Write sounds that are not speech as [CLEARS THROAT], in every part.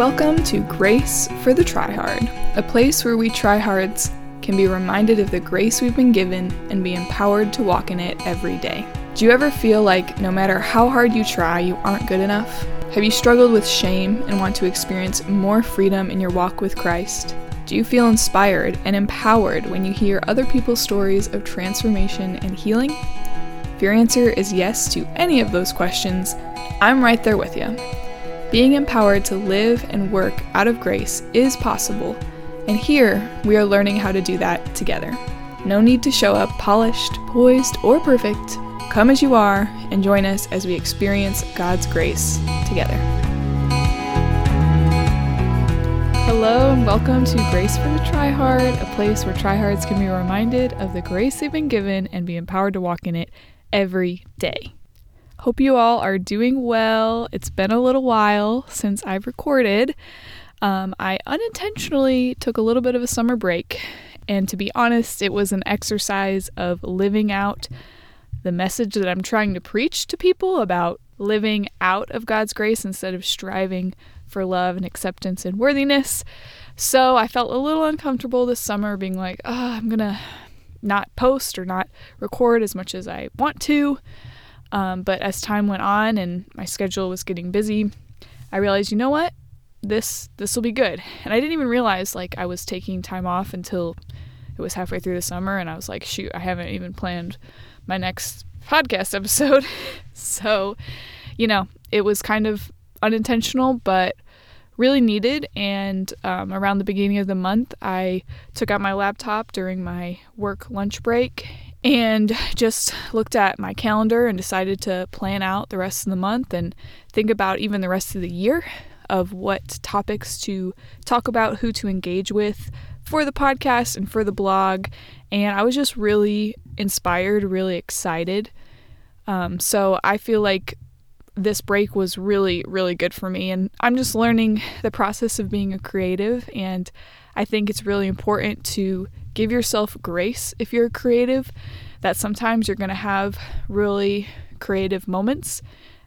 Welcome to Grace for the Tryhard, a place where we tryhards can be reminded of the grace we've been given and be empowered to walk in it every day. Do you ever feel like no matter how hard you try, you aren't good enough? Have you struggled with shame and want to experience more freedom in your walk with Christ? Do you feel inspired and empowered when you hear other people's stories of transformation and healing? If your answer is yes to any of those questions, I'm right there with you. Being empowered to live and work out of grace is possible, and here we are learning how to do that together. No need to show up polished, poised, or perfect. Come as you are and join us as we experience God's grace together. Hello, and welcome to Grace for the Tryhard, a place where tryhards can be reminded of the grace they've been given and be empowered to walk in it every day. Hope you all are doing well. It's been a little while since I've recorded. Um, I unintentionally took a little bit of a summer break, and to be honest, it was an exercise of living out the message that I'm trying to preach to people about living out of God's grace instead of striving for love and acceptance and worthiness. So I felt a little uncomfortable this summer being like, oh, I'm going to not post or not record as much as I want to. Um, but as time went on and my schedule was getting busy, I realized, you know what? This this will be good. And I didn't even realize like I was taking time off until it was halfway through the summer and I was like, shoot, I haven't even planned my next podcast [LAUGHS] episode. so, you know, it was kind of unintentional, but really needed. And um, around the beginning of the month, I took out my laptop during my work lunch break and just looked at my calendar and decided to plan out the rest of the month and think about even the rest of the year of what topics to talk about, who to engage with for the podcast and for the blog. And I was just really inspired, really excited. Um, so I feel like this break was really, really good for me. And I'm just learning the process of being a creative. And I think it's really important to give yourself grace if you're creative, that sometimes you're going to have really creative moments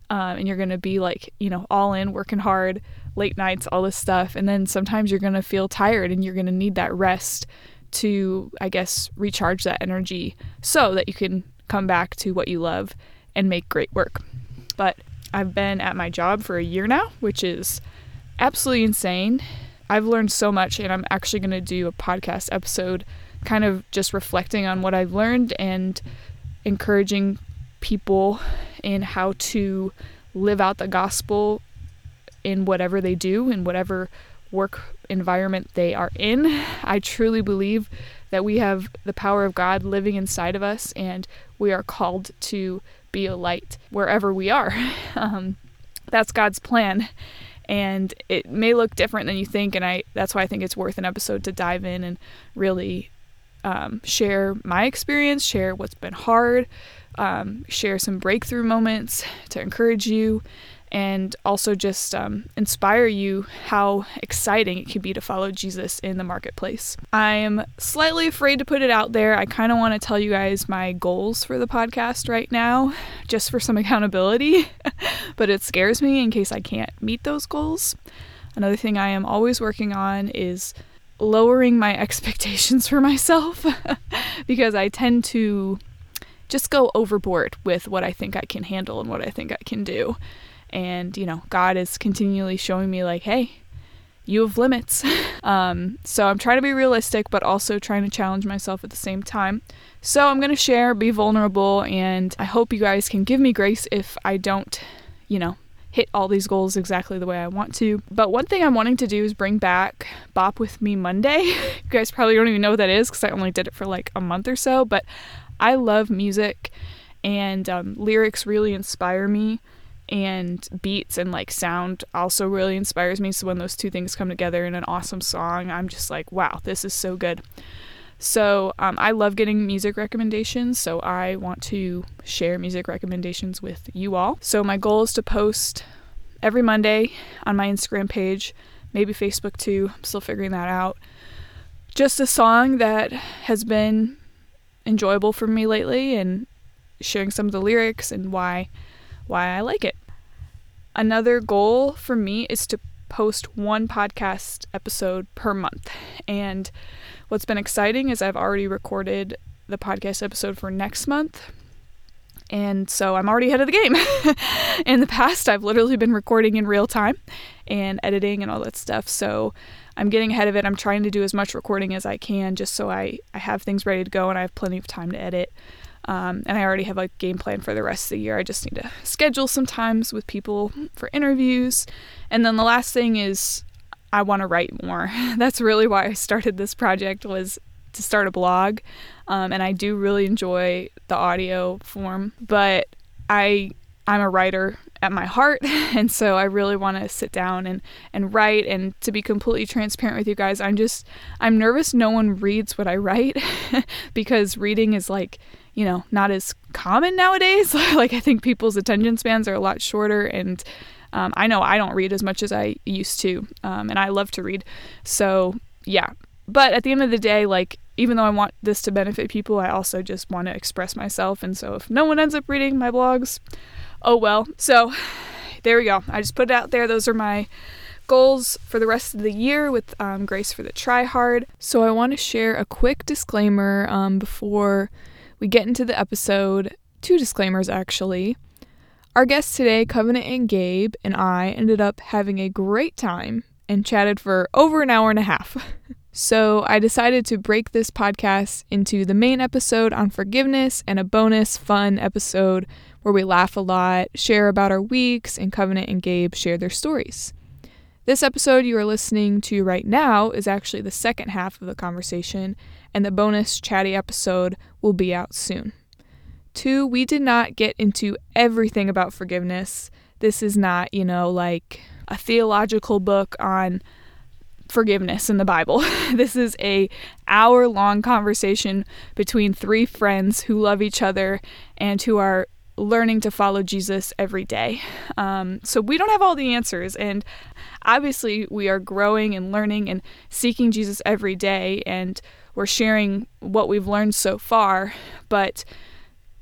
um, and you're going to be like, you know, all in, working hard, late nights, all this stuff. And then sometimes you're going to feel tired and you're going to need that rest to, I guess, recharge that energy so that you can come back to what you love and make great work. But I've been at my job for a year now, which is absolutely insane. I've learned so much, and I'm actually going to do a podcast episode kind of just reflecting on what I've learned and encouraging people in how to live out the gospel in whatever they do, in whatever work environment they are in. I truly believe that we have the power of God living inside of us and we are called to be a light wherever we are. [LAUGHS] Um, that's God's plan and it may look different than you think and I that's why I think it's worth an episode to dive in and really um, share my experience, share what's been hard, um, share some breakthrough moments to encourage you, and also just um, inspire you how exciting it can be to follow Jesus in the marketplace. I'm slightly afraid to put it out there. I kind of want to tell you guys my goals for the podcast right now, just for some [LAUGHS] accountability, [LAUGHS] but it scares me in case I can't meet those goals. Another thing I am always working on is lowering my [LAUGHS] expectations for myself because I tend to just go overboard with what I think I can handle and what I think I can do. And, you know, God is continually showing me, like, hey, you have limits. [LAUGHS] um, so I'm trying to be realistic, but also trying to challenge myself at the same time. So I'm going to share, be vulnerable, and I hope you guys can give me grace if I don't, you know, hit all these goals exactly the way I want to. But one thing I'm wanting to do is bring back Bop With Me Monday. [LAUGHS] you guys probably don't even know what that is because I only did it for like a month or so, but I love music and um, lyrics really inspire me and beats and like sound also really inspires me so when those two things come together in an awesome song i'm just like wow this is so good so um, I love getting music recommendations, so I want to share music recommendations with you all. So my goal is to post every Monday on my Instagram page, maybe Facebook too. I'm still figuring that out. Just a song that has been enjoyable for me lately and sharing some of the lyrics and why why I like it. Another goal for me is to post one podcast episode per month. And what's been exciting is I've already recorded the podcast episode for next month. And so I'm already ahead of the game. [LAUGHS] in the past, I've literally been recording in real time and editing and all that stuff. So I'm getting ahead of it. I'm trying to do as much recording as I can just so I, I have things ready to go and I have plenty of time to edit. Um, and I already have a game plan for the rest of the year. I just need to schedule some times with people for interviews. And then the last thing is I want to write more. [LAUGHS] That's really why I started this project was to start a blog. Um, and I do really enjoy the audio form, but I I'm a writer at my heart [LAUGHS] and so I really want to sit down and and write and to be completely transparent with you guys I'm just I'm nervous no one reads what I write [LAUGHS] because reading is like you know not as common nowadays. [LAUGHS] Like I think people's attention spans are a lot shorter and um, I know I don't read as much as I used to um, and I love to read. So yeah. But at the end of the day like even though I want this to benefit people I also just want to express myself and so if no one ends up reading my blogs oh well. So there we go. I just put it out there. Those are my goals for the rest of the year with um, Grace for the Try Hard. So I want to share a quick disclaimer um, before we get into the episode. Two disclaimers actually. Our guests today, Kovenant and Gabe, and I ended up having a great time and chatted for over an hour and a half. [LAUGHS] So I decided to break this podcast into the main episode on forgiveness and a bonus fun episode where we laugh a lot, share about our weeks, and Kovenant and Gabe share their stories. This episode you are listening to right now is actually the second half of the conversation, and the bonus chatty episode will be out soon. Two, we did not get into everything about forgiveness. This is not, you know, like a theological book on forgiveness in the Bible. [LAUGHS] this is a hour long conversation between three friends who love each other and who are learning to follow Jesus every day. Um, so we don't have all the answers, and obviously we are growing and learning and seeking Jesus every day, and we're sharing what we've learned so far, but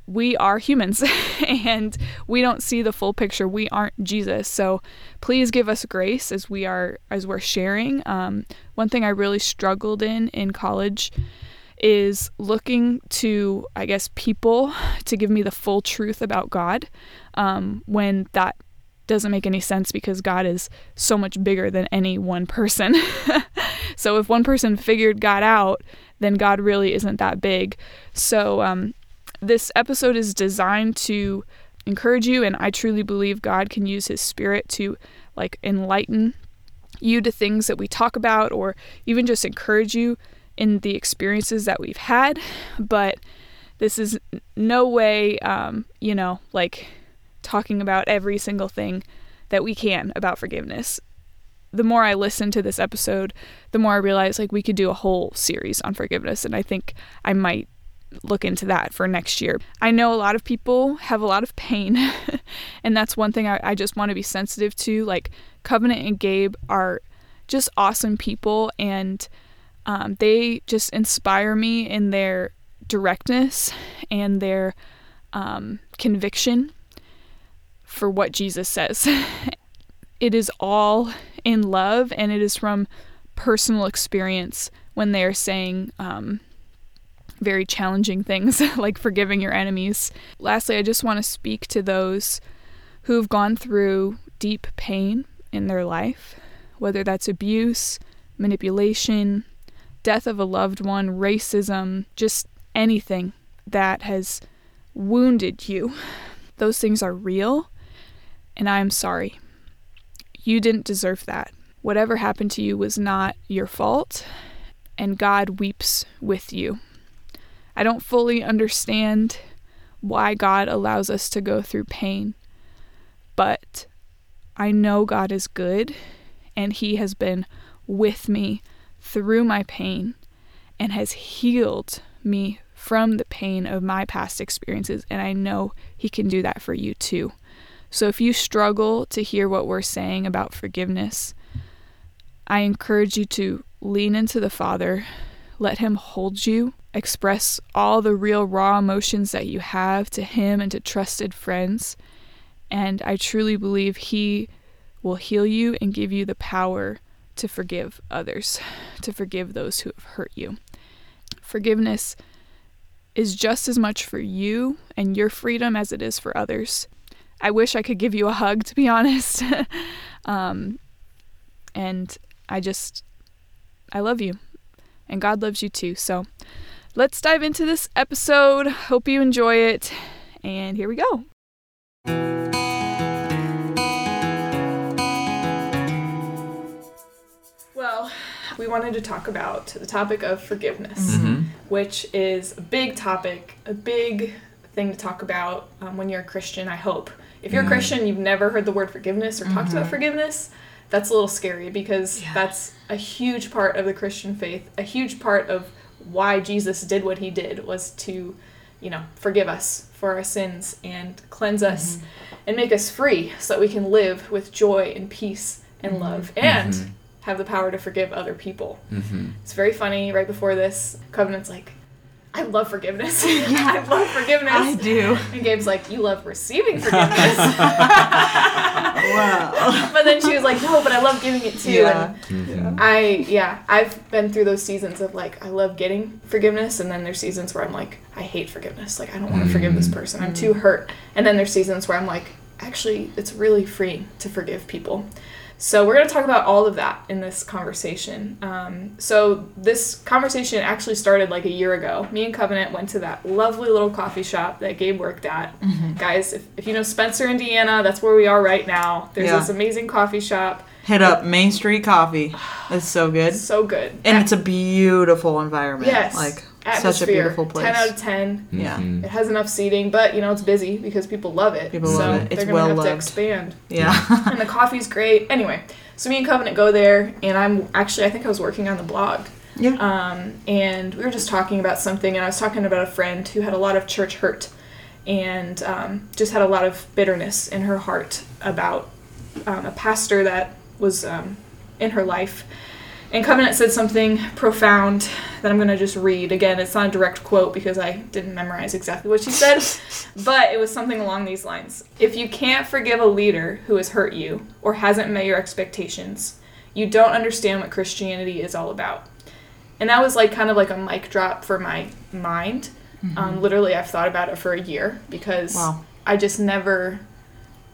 we are humans [LAUGHS] and we don't see the full picture. We aren't jesus. So please give us grace as we are as we're sharing. Um, one thing i really struggled in in college is looking to, I guess, people to give me the full truth about God um, when that doesn't make any sense because God is so much bigger than any one person. [LAUGHS] so if one person figured God out, then God really isn't that big. So um, this episode is designed to encourage you, and I truly believe God can use His Spirit to like enlighten you to things that we talk about, or even just encourage you in the experiences that we've had, but this is no way, um, you know, like talking about every single thing that we can about forgiveness. The more I listen to this episode, the more I realize like we could do a whole series on forgiveness, and I think I might look into that for next year. I know a lot of people have a lot of pain, [LAUGHS] and that's one thing I, I just want to be sensitive to. Like, Kovenant and Gabe are just awesome people, and um, they just inspire me in their directness and their um, conviction for what Jesus says. [LAUGHS] it is all in love and it is from personal experience when they're saying um, very challenging things [LAUGHS] like forgiving your enemies. Lastly, I just want to speak to those who've gone through deep pain in their life, whether that's abuse, manipulation, death of a loved one, racism, just anything that has wounded you. Those things are real, and I am sorry. You didn't deserve that. Whatever happened to you was not your fault, and God weeps with you. I don't fully understand why God allows us to go through pain, but I know God is good, and He has been with me through my pain and has healed me from the pain of my past experiences. And I know He can do that for you too. So if you struggle to hear what we're saying about forgiveness, I encourage you to lean into the Father, let Him hold you, express all the real raw emotions that you have to Him and to trusted friends. And I truly believe He will heal you and give you the power to forgive others, to forgive those who have hurt you. Forgiveness is just as much for you and your freedom as it is for others. I wish I could give you a hug, to be [LAUGHS] honest. um, and I just, I love you. And God loves you too. So let's dive into this episode. Hope you enjoy it. And here we go. We wanted to talk about the topic of forgiveness, Mm-hmm. which is a big topic, a big thing to talk about um, when you're a Christian, I hope. If you're a Mhm. Christian, you've never heard the word forgiveness or talked about Mhm. forgiveness, that's a little scary because Yeah. that's a huge part of the Christian faith, a huge part of why Jesus did what he did was to, you know, forgive us for our sins and cleanse us and make us free so that we can live with joy and peace and love and Mhm. Have the power to forgive other people. Mm-hmm. It's very funny. Right before this, Kovenant's like, I love forgiveness. [LAUGHS] I love forgiveness. I do. And Gabe's like, You love receiving forgiveness. [LAUGHS] Wow. [LAUGHS] but then she was like, No, but I love giving it too. Yeah. And Mm-hmm. I, yeah, I've been through those seasons of like, I love getting forgiveness. And then there's seasons where I'm like, I hate forgiveness. Like, I don't want to forgive this person. I'm too hurt. And then there's seasons where I'm like, actually, it's really freeing to forgive people. So we're going to talk about all of that in this conversation. Um, so this conversation actually started like a year ago. Me and Kovenant went to that lovely little coffee shop that Gabe worked at. Guys, if, if you know Spencer, Indiana, that's where we are right now. There's Yeah. this amazing coffee shop. Hit up Main Street Coffee. It's so good. [SIGHS] So good. And it's a beautiful environment. Yes. Like Atmosphere, such a beautiful place. 10 out of 10. Yeah. Mm-hmm. It has enough seating, but you know, it's busy because people love it. People so love it. It's they're gonna well have to expand. Yeah. [LAUGHS] and the coffee's great. Anyway, so me and Kovenant go there, and I'm actually, I think I was working on the blog. yeah. Um, and we were just talking about something, and I was talking about a friend who had a lot of church hurt and um, just had a lot of bitterness in her heart about um, a pastor that was um, in her life. And Kovenant said something profound that I'm going to just read. Again, it's not a direct quote because I didn't memorize exactly what she said, [LAUGHS] but it was something along these lines. If you can't forgive a leader who has hurt you or hasn't met your expectations, you don't understand what Christianity is all about. And that was like kind of like a mic drop for my mind. Um, literally, I've thought about it for a year because Wow. I just never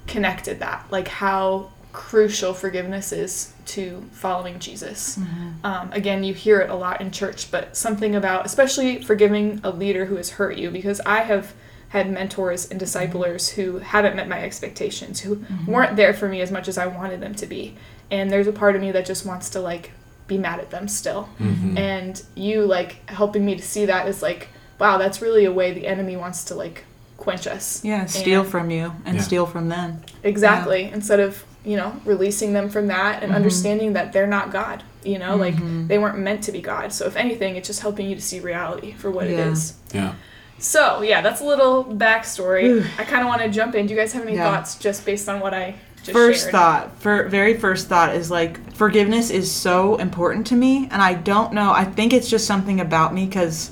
connected that. Like how crucial forgiveness is to following Jesus. Um, again, you hear it a lot in church, but something about, especially forgiving a leader who has hurt you, because I have had mentors and disciplers who haven't met my expectations, who weren't there for me as much as I wanted them to be. And there's a part of me that just wants to like be mad at them still. Mm-hmm. And you like helping me to see that is like, wow, that's really a way the enemy wants to like quench us. Yeah. Steal And- from you and Yeah. steal from them. Exactly. Instead of, you know, releasing them from that Mm-hmm. and understanding that they're not God. You know, like they weren't meant to be God. So if anything, it's just helping you to see reality for what it Yeah. is. Yeah. So yeah, that's a little backstory. I kind of want to jump in. Do you guys have any Yeah. thoughts just based on what I just first shared? thought for very first thought is like forgiveness is so important to me and i don't know i think it's just something about me because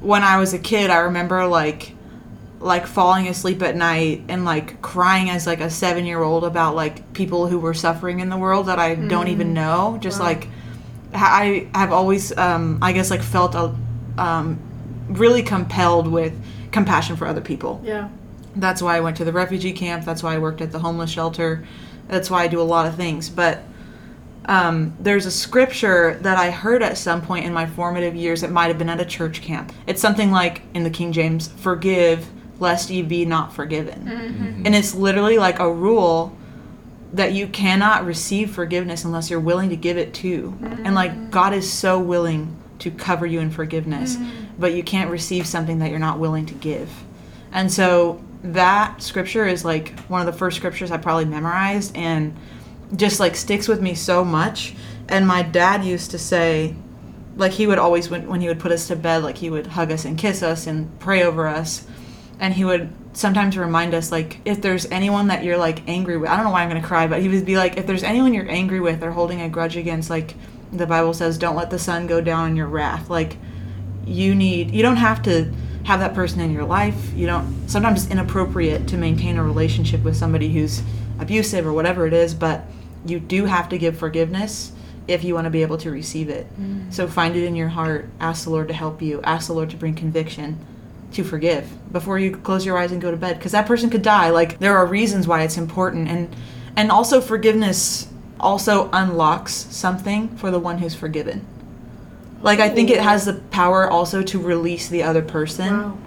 when i was a kid i remember like like falling asleep at night and like crying as like a seven year old about like people who were suffering in the world that i don't even know just Wow. like i have always um i guess like felt a um really compelled with compassion for other people Yeah. that's why I went to the refugee camp. That's why I worked at the homeless shelter. That's why I do a lot of things. But um, there's a scripture that I heard at some point in my formative years. It might have been at a church camp. It's something like in the King James, "Forgive, lest ye be not forgiven," mm-hmm. and it's literally like a rule that you cannot receive forgiveness unless you're willing to give it too. And like mm-hmm. God is so willing to cover you in forgiveness, mm-hmm. but you can't receive something that you're not willing to give. And so that scripture is like one of the first scriptures I probably memorized and just like sticks with me so much. And my dad used to say, like he would always when, when he would put us to bed, like he would hug us and kiss us and pray over us. And he would sometimes remind us like if there's anyone that you're like angry with, I don't know why I'm gonna cry, but he would be like, if there's anyone you're angry with or holding a grudge against, like the Bible says, don't let the sun go down in your wrath. Like you need you don't have to have that person in your life you don't sometimes it's inappropriate to maintain a relationship with somebody who's abusive or whatever it is, but you do have to give forgiveness if you want to be able to receive it. Mm. So find it in your heart. Ask the Lord to help you. Ask the Lord to bring conviction to forgive before you close your eyes and go to bed because that person could die. Like there are reasons why it's important and and also forgiveness also unlocks something for the one who's forgiven. Like I think it has the power also to release the other person. Wow.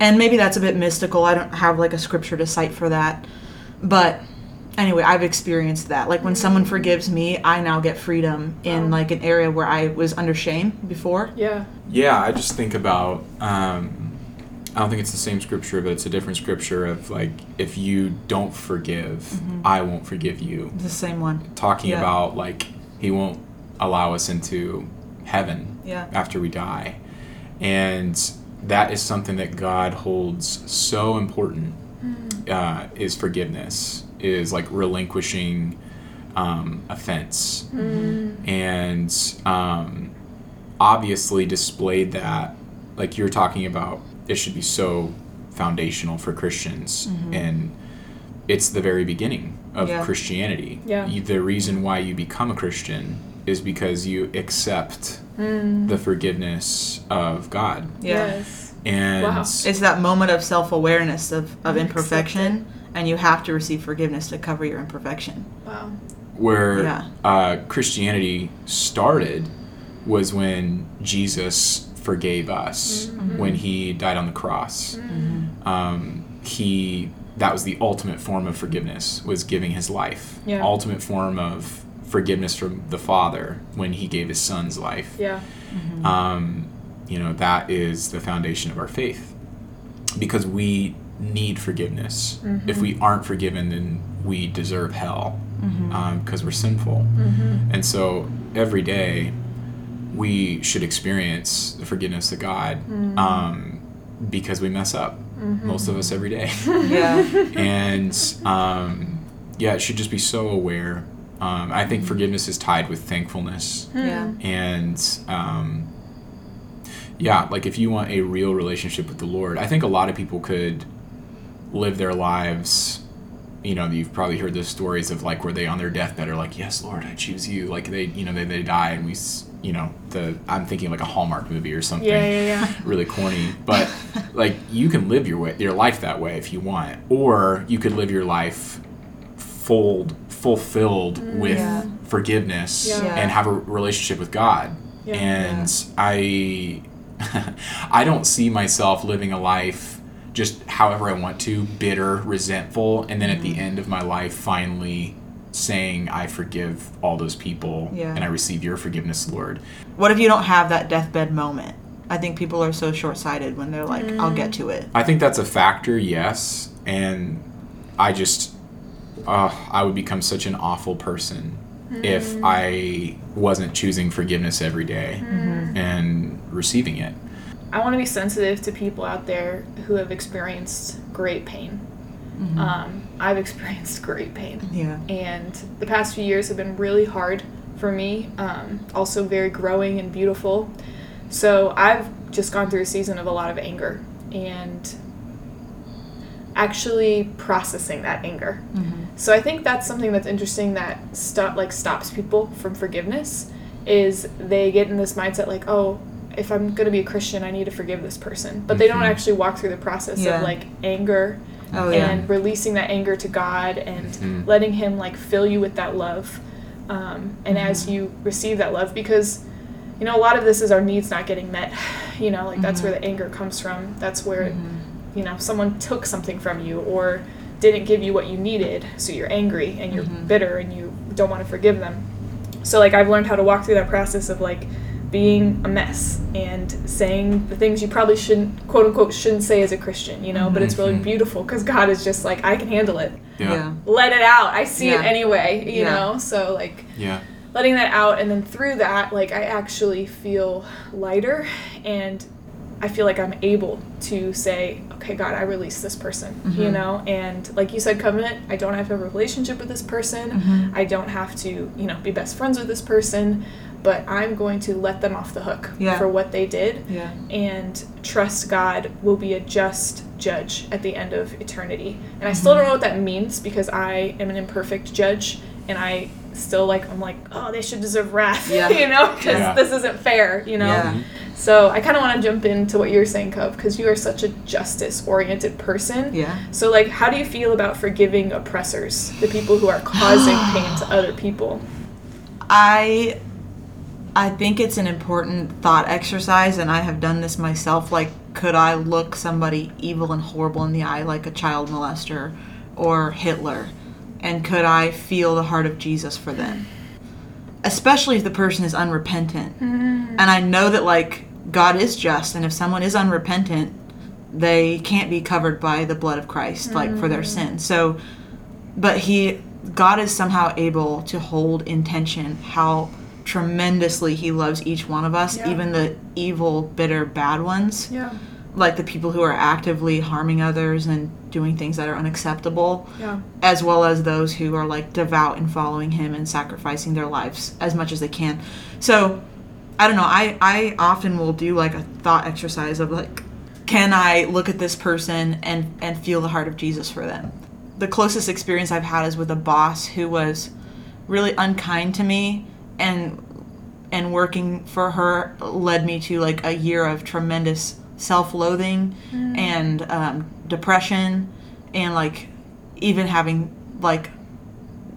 And maybe that's a bit mystical. I don't have like a scripture to cite for that. But anyway, I've experienced that. Like when someone forgives me, I now get freedom in like an area where I was under shame before. Yeah. Yeah, I just think about. Um, I don't think it's the same scripture, but it's a different scripture of like, if you don't forgive, I won't forgive you. The same one. Talking Yeah. about like, He won't allow us into heaven Yeah. after we die. And that is something that God holds so important uh, is forgiveness, is like relinquishing um, offense. And um, obviously displayed that, like you're talking about, it should be so foundational for Christians. And it's the very beginning of Yeah. Christianity. Yeah. You- the reason why you become a Christian is because you accept the forgiveness of God. Yeah. Yes. And Wow. It's that moment of self awareness of, of Accept imperfection, and you have to receive forgiveness to cover your imperfection. Wow. where Yeah. uh, Christianity started was when Jesus forgave us Mm-hmm. when he died on the cross. Um, he that was the ultimate form of forgiveness was giving his life. Yeah. Ultimate form of forgiveness from the Father when he gave his son's life. Yeah. Um, you know that is the foundation of our faith because we need forgiveness. If we aren't forgiven, then we deserve hell because we're sinful. And so every day we should experience the forgiveness of God um, because we mess up. Most of us every day. [LAUGHS] Yeah. and um, yeah, it should just be so aware. Um, I think forgiveness is tied with thankfulness yeah. and um, yeah like if you want a real relationship with the lord i think a lot of people could live their lives you know you've probably heard those stories of like where they on their deathbed are like yes lord i choose you like they you know they, they die and we s- you know the i'm thinking like a hallmark movie or something Yeah. Yeah. Yeah. [LAUGHS] really corny but like you can live your way your life that way if you want or you could live your life full fulfilled with Yeah. forgiveness Yeah. And have a relationship with god Yeah. and i [LAUGHS] i don't see myself living a life just however i want to bitter resentful and then at Mm-hmm. the end of my life finally saying i forgive all those people Yeah. and i receive your forgiveness lord What if you don't have that deathbed moment? I think people are so short sighted when they're like, I'll get to it. I think that's a factor, yes. And I just, uh, I would become such an awful person if I wasn't choosing forgiveness every day and receiving it. I want to be sensitive to people out there who have experienced great pain. Um, I've experienced [LAUGHS] great pain. Yeah. and the past few years have been really hard for me um, also very growing and beautiful so i've just gone through a season of a lot of anger and actually processing that anger so i think that's something that's interesting that stop like stops people from forgiveness is they get in this mindset like oh if i'm going to be a christian i need to forgive this person but they don't Mhm. actually walk through the process Yeah. of like anger Oh, yeah. and releasing that anger to God and Mhm. letting Him like fill you with that love. Um, and as Mm-hmm. you receive that love, because you know a lot of this is our needs not getting met. [SIGHS] You know, like that's Mm-hmm. where the anger comes from. That's where you know someone took something from you or didn't give you what you needed, so you're angry and you're Mm-hmm. bitter and you don't want to forgive them. So like I've learned how to walk through that process of like being a mess and saying the things you probably shouldn't quote unquote shouldn't say as a Christian, you know, but it's really Mhm. beautiful cuz God is just like I can handle it. Yeah. Yeah. Let it out. I see it anyway, you Yeah. know? So like Yeah. letting that out and then through that like I actually feel lighter and I feel like I'm able to say, okay, God, I release this person, you know? And like you said, kovenant, I don't have to have a relationship with this person. I don't have to, you know, be best friends with this person, but I'm going to let them off the hook Yeah. for what they did Yeah. and trust God will be a just judge at the end of eternity. And I still mm-hmm. don't know what that means because I am an imperfect judge and I still like I'm like, oh, they should deserve wrath, [LAUGHS] Yeah. you know, because Yeah. this isn't fair, you know. Yeah. So I kind of want to jump into what you're saying, Cub, because you are such a justice-oriented person. Yeah. So like, how do you feel about forgiving oppressors, the people who are causing [SIGHS] pain to other people? I I think it's an important thought exercise and I have done this myself like could I look somebody evil and horrible in the eye like a child molester or Hitler? And could I feel the heart of Jesus for them? Especially if the person is unrepentant. Mm-hmm. And I know that like God is just and if someone is unrepentant they can't be covered by the blood of Christ like for their mm-hmm. sin. So but he god is somehow able to hold intention how tremendously he loves each one of us Yeah. even the evil bitter bad ones Yeah. like the people who are actively harming others and doing things that are unacceptable Yeah. as well as those who are like devout in following him and sacrificing their lives as much as they can so i don't know i i often will do like a thought exercise of like can i look at this person and and feel the heart of jesus for them the closest experience i've had is with a boss who was really unkind to me and and working for her led me to like a year of tremendous self-loathing and um, depression and like even having like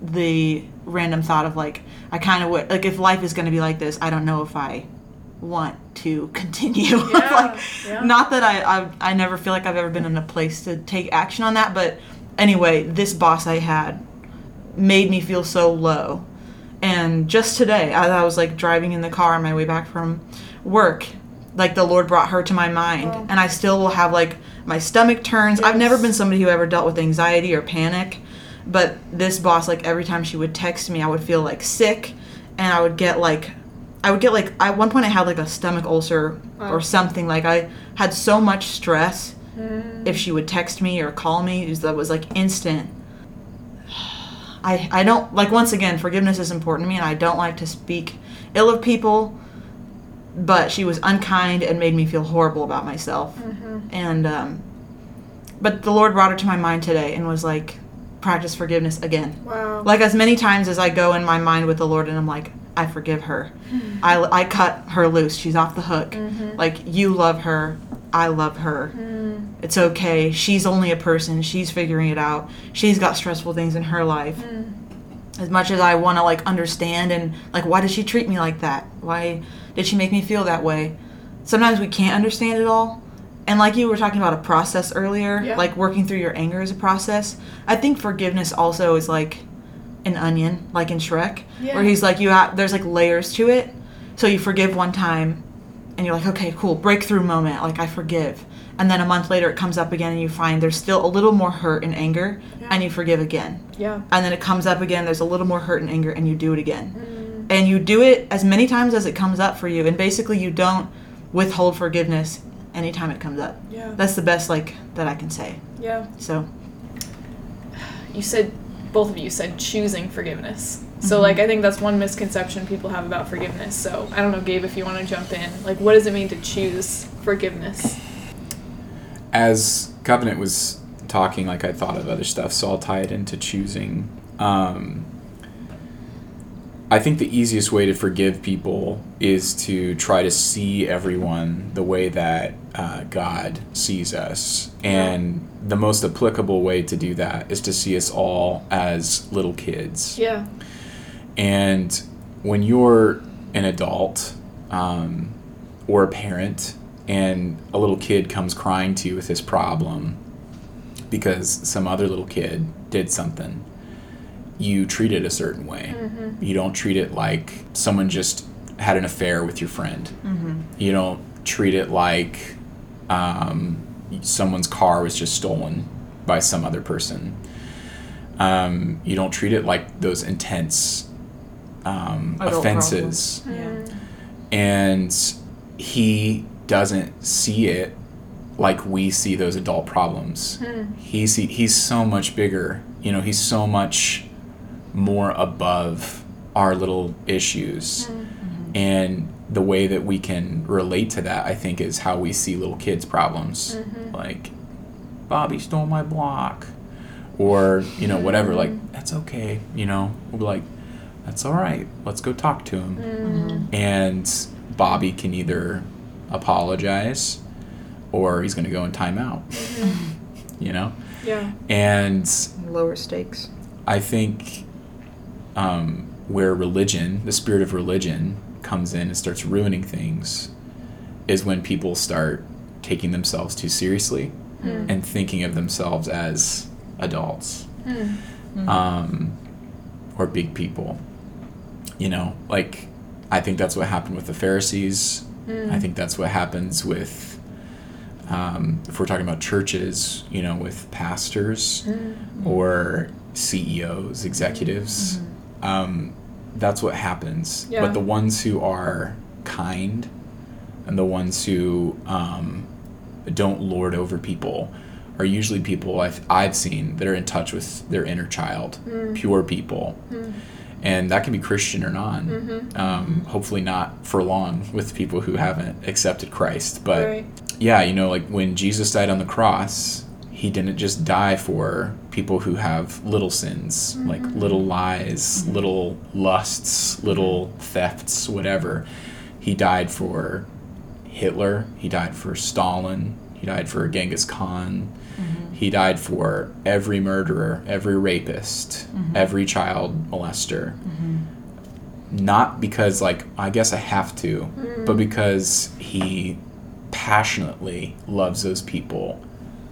the random thought of like I kind of would like if life is going to be like this I don't know if I want to [LAUGHS] continue. [LAUGHS] Yeah, like yeah. not that I, I I never feel like I've ever been in a place to take action on that but anyway this boss I had made me feel so low and just today as I was like driving in the car on my way back from work like the Lord brought her to my mind. Wow. and I still will have like my stomach turns. I've never been somebody who ever dealt with anxiety or panic. But this boss like every time she would text me I would feel like sick. And I would get like I would get like at one point I had like a stomach ulcer Wow. or something. Like I had so much stress mm. if she would text me or call me. It that was like instant I, I don't like once again forgiveness is important to me and I don't like to speak ill of people but she was unkind and made me feel horrible about myself. Mm-hmm. And um, but the Lord brought her to my mind today and was like practice forgiveness again. Wow. like as many times as I go in my mind with the Lord and I'm like I forgive her. Hmm. I, I cut her loose. She's off the hook. Mm-hmm. Like you love her. I love her mm-hmm. It's okay she's only a person she's figuring it out she's got stressful things in her life mm. as much as I want to like understand and like why did she treat me like that? Why did she make me feel that way? Sometimes we can't understand it all. And like you were talking about a process earlier, Yeah. like working through your anger is a process. I think forgiveness also is like an onion, like in Shrek, Yeah. where he's like you have there's like layers to it. So you forgive one time and you're like, okay, cool, breakthrough moment, like I forgive. And then a month later it comes up again and you find there's still a little more hurt and anger Yeah. and you forgive again yeah. and then it comes up again there's a little more hurt and anger and you do it again mm. and you do it as many times as it comes up for you and basically you don't withhold forgiveness anytime it comes up Yeah. that's the best like that i can say yeah. so you said both of you said choosing forgiveness. So like I think that's one misconception people have about forgiveness. So I don't know, Gabe, if you want to jump in. Like what does it mean to choose forgiveness? as Kovenant was talking, like I thought of other stuff, so I'll tie it into choosing. Um, I think the easiest way to forgive people is to try to see everyone the way that uh, God sees us. And the most applicable way to do that is to see us all as little kids. Yeah. And when you're an adult um, or a parent and a little kid comes crying to you with this problem because some other little kid did something, you treat it a certain way. You don't treat it like someone just had an affair with your friend. You don't treat it like um, someone's car was just stolen by some other person. Um, you don't treat it like those intense um, offenses yeah mm-hmm. and he doesn't see it like we see those adult problems. Mm-hmm. He see he's so much bigger. You know, he's so much more above our little issues. Mm-hmm. And the way that we can relate to that, I think, is how we see little kids' problems. Like, Bobby stole my block. Or, you know, whatever. Like, that's okay. You know, we'll be like, that's all right. Let's go talk to him. And Bobby can either apologize or he's going to go in timeout. You know? Yeah. And Lower stakes. I think um, where religion, the spirit of religion, comes in and starts ruining things is when people start taking themselves too seriously and thinking of themselves as adults um, or big people. You know, like I think that's what happened with the Pharisees. I think that's what happens with, um, if we're talking about churches, you know, with pastors or CEOs, executives. Um, that's what happens. Yeah. But the ones who are kind and the ones who um, don't lord over people are usually people I've, I've seen that are in touch with their inner child, pure people. And that can be Christian or non. Mm-hmm. Um, hopefully, not for long with people who haven't accepted Christ. But Right. yeah, you know, like when Jesus died on the cross, he didn't just die for people who have little sins, like mm-hmm. little lies, mm-hmm. little lusts, little thefts, whatever. He died for Hitler, he died for Stalin, he died for Genghis Khan. Mm-hmm. He died for every murderer, every rapist, mm-hmm. every child molester. Mm-hmm. Not because, like, I guess I have to, but mm. because he passionately loves those people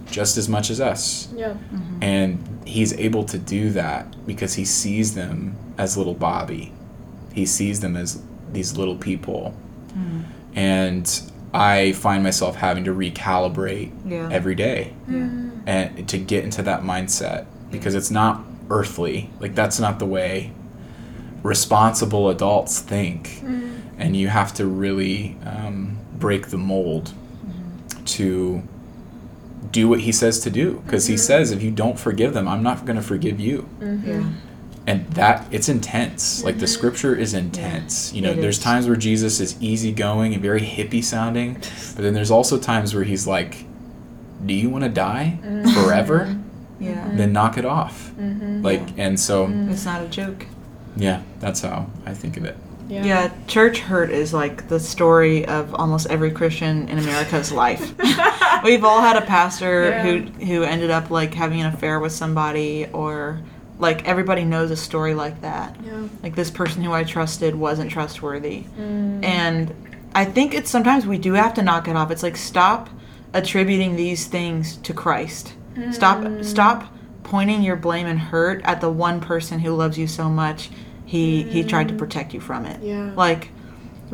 just as much as us. Yeah. And he's able to do that because he sees them as little Bobby. He sees them as these little people. Mm. And I find myself having to recalibrate Yeah. every day mm. and to get into that mindset because it's not earthly. Like that's not the way responsible adults think. Mm. And you have to really um, break the mold mm-hmm. to do what he says to do because he mm-hmm. says if you don't forgive them i'm not going to forgive you mm-hmm. Yeah. And that it's intense like the mm-hmm. scripture is intense you know there's is. times where jesus is easygoing and very hippie sounding but then there's also times where he's like do you want to die mm-hmm. forever Yeah. Mm-hmm. then knock it off like and so It's not a joke. yeah that's how i think of it Yeah. Yeah, church hurt is like the story of almost every Christian in America's life. [LAUGHS] We've all had a pastor Yeah. who who ended up like having an affair with somebody or like everybody knows a story like that. Yeah. Like this person who I trusted wasn't trustworthy. Mm. And I think it's sometimes we do have to knock it off. It's like stop attributing these things to Christ. Stop mm. stop pointing your blame and hurt at the one person who loves you so much. He he tried to mm. protect you from it. Yeah. Like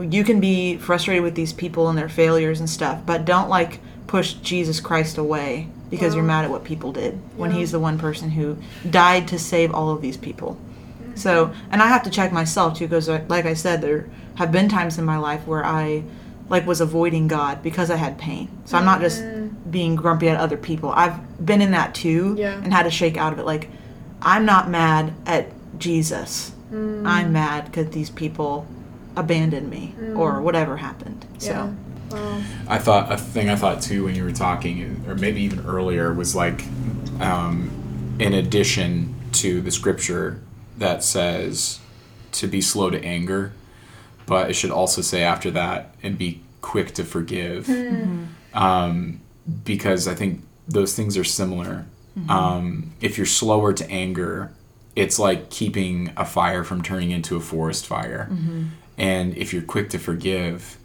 you can be frustrated with these people and their failures and stuff, but don't like push Jesus Christ away because you're mad at what people did when Yeah. he's the one person who died to save all of these people. Mm-hmm. So, and I have to check myself too because uh, like I said there have been times in my life where I like was avoiding God because I had pain. So I'm not just mm-hmm. being grumpy at other people. I've been in that too Yeah. and had to shake out of it like I'm not mad at Jesus. Mm. I'm mad because these people abandoned me or mm. whatever happened. So Yeah. Wow. I thought a thing I thought too when you were talking, or maybe even earlier, was like, um, in addition to the scripture that says to be slow to anger, but it should also say after that and be quick to forgive, um, because I think those things are similar. Um, if you're slower to anger, it's like keeping a fire from turning into a forest fire, and if you're quick to forgive,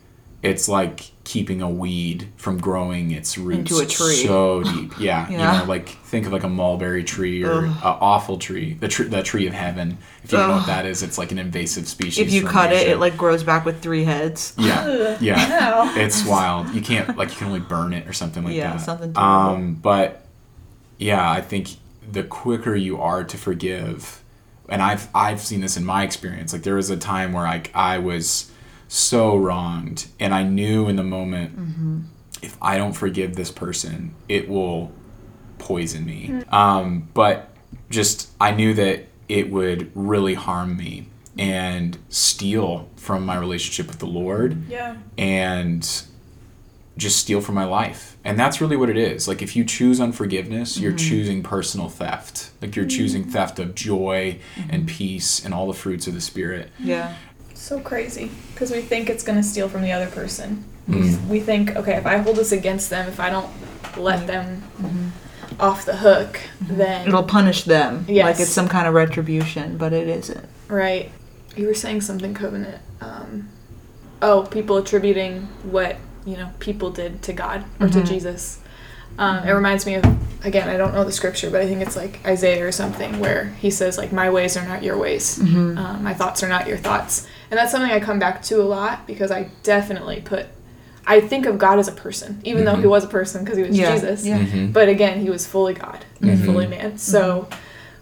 it's like keeping a weed from growing its roots Into a tree. so deep. Yeah, [LAUGHS] Yeah. you know, like think of like a mulberry tree or an awful tree, the tree, the tree of heaven. If you don't know what that is, it's like an invasive species. if you cut it, Asia. it like grows back with three heads. yeah, [LAUGHS] yeah, [LAUGHS] No. it's wild. You can't like you can only burn it or something like Yeah, that. something terrible. Um, but yeah, I think the quicker you are to forgive, and I've I've seen this in my experience. Like there was a time where like I was so wronged. And I knew in the moment, Mm-hmm. if I don't forgive this person, it will poison me. Mm. Um, but just, I knew that it would really harm me and steal from my relationship with the Lord Yeah. and just steal from my life. And that's really what it is. Like if you choose unforgiveness, you're choosing personal theft. Like you're choosing theft of joy and peace and all the fruits of the spirit. Yeah. So crazy because we think it's going to steal from the other person. Mm. We think, okay, if I hold this against them, if I don't let them Mm-hmm. off the hook, then It'll punish them. Yes. Like it's some kind of retribution, but it isn't. right. You were saying something, Kovenant. Um, oh, people attributing what you know people did to God or to Mhm. Jesus. Um, It reminds me of again. I don't know the scripture, but I think it's like Isaiah or something where he says like, "My ways are not your ways." Mm-hmm. um, my thoughts are not your thoughts and that's something i come back to a lot because i definitely put i think of god as a person even though he Mhm. was a person because he was Yeah, jesus yeah. Mhm. but again he was fully god and Mhm. fully man so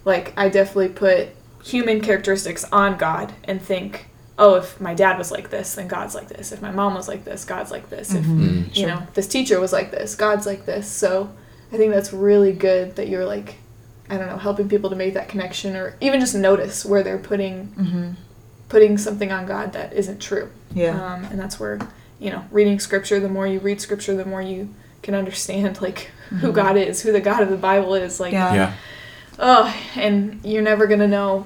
like i definitely put human characteristics on god and think oh if my dad was like this then god's like this if my mom was like this god's like this if Mm. you know this teacher was like this god's like this so i think that's really good that you're like i don't know helping people to make that connection or even just notice where they're putting Mm-hmm. Putting something on god that isn't true Yeah. um, and that's where you know reading scripture the more you read scripture the more you can understand [LAUGHS] like who god is who the god of the bible is like Yeah. Yeah. oh and you're never gonna know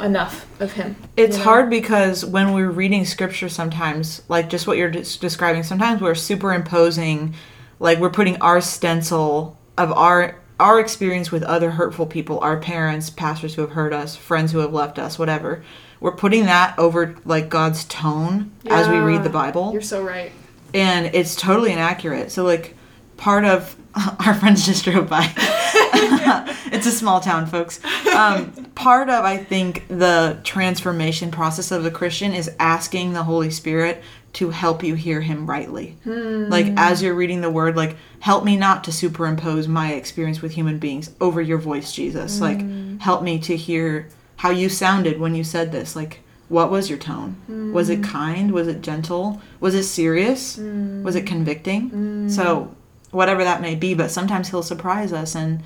enough of him It's you know? hard because when we're reading scripture sometimes, like just what you're des- describing, sometimes we're superimposing, like we're putting our stencil of our our experience with other hurtful people, our parents, pastors who have hurt us, friends who have left us, whatever. We're putting that over like God's tone as we read the Bible. you're so right and it's totally inaccurate. So like part of [LAUGHS] our friends just drove by. [LAUGHS] it's a small town, folks. Um, part of I think the transformation process of the Christian is asking the Holy Spirit to help you hear Him rightly. Like as you're reading the Word, like help me not to superimpose my experience with human beings over your voice, Jesus. Like help me to hear how you sounded when you said this. Like what was your tone? Was it mm. kind? Was it gentle? Was it serious? Mm. Was it convicting? Mm. So, whatever that may be, but sometimes he'll surprise us and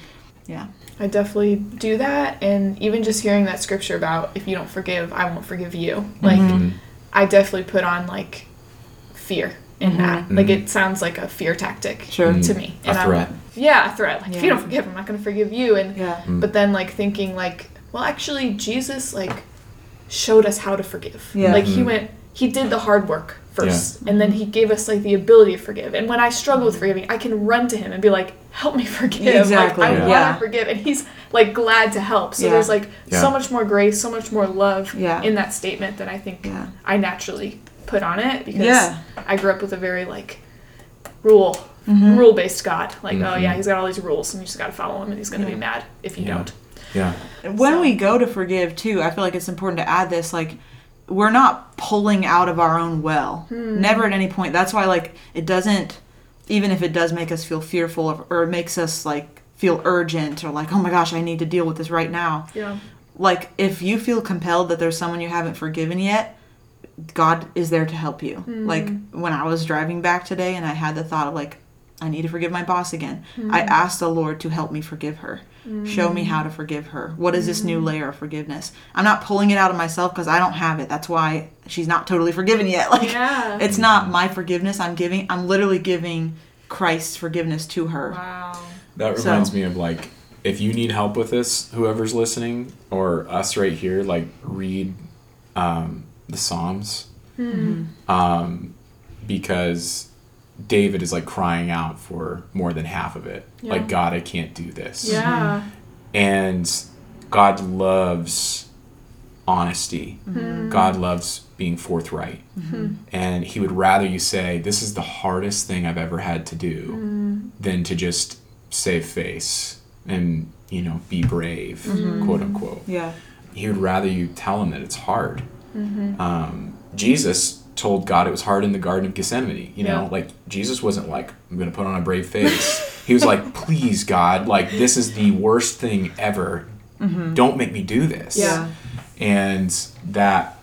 yeah. I definitely do that, and even just hearing that scripture about if you don't forgive, I won't forgive you. Mm-hmm. Like, Mhm. I definitely put on like fear in that. Mm-hmm. Like, it mm-hmm. sounds like a fear tactic Sure. to me. A I'm- threat. yeah, a threat. Like, if you don't forgive, I'm not going to forgive you. And Yeah. but then like thinking like, well, actually, Jesus like showed us how to forgive. Yeah. Like he Mhm. went, he did the hard work first, and then he gave us like the ability to forgive. And when I struggle with forgiving, I can run to him and be like, help me [LAUGHS] forgive. Exactly, Like, I yeah. want to forgive, and he's like glad to help. So Yeah. there's like Yeah. so much more grace, so much more love Yeah. in that statement than I think Yeah. I naturally put on it because Yeah. I grew up with a very like rule Mhm. rule based God. Like, oh Mhm. yeah, he's got all these rules and you just gotta follow him and he's gonna Yeah. be mad if you Yeah. don't. Yeah. When So- we go to forgive too, I feel like it's important to add this like we're not pulling out of our own well. Hmm. Never at any point. That's why like it doesn't even if it does make us feel fearful of, or it makes us like feel urgent or like oh my gosh, I need to deal with this right now. Yeah. Like if you feel compelled that there's someone you haven't forgiven yet, God is there to help you. Hmm. Like when I was driving back today and I had the thought of like I need to forgive my boss again. I hmm. ask the Lord to help me forgive her. Show me hmm. how to forgive her. What is this new hmm. layer of forgiveness? I'm not pulling it out of myself because I don't have it. That's why she's not totally forgiven yet. [LAUGHS] Like Yeah. it's not my forgiveness I'm giving. I'm literally giving Christ's forgiveness to her. Wow. That So- reminds me of like if you need help with this, whoever's listening or us right here, like read um, the Psalms, mm-hmm. um, because David is like crying out for more than half of it. Yeah. Like God, I can't do this. Yeah. Mm-hmm. And God loves honesty. Mm-hmm. God loves being forthright. Mm-hmm. And He would rather you say, This is the hardest thing I've ever had to do, than to just save face and, you know, be brave, quote unquote. Yeah. He would rather you tell Him that it's hard. Um, Jesus told God it was hard in the Garden of Gethsemane. You know, Yeah. like Jesus wasn't like, I'm going to put on a brave face. he was like, please, God, like, this is the worst thing ever. Mm-hmm. Don't make me do this. Yeah. And that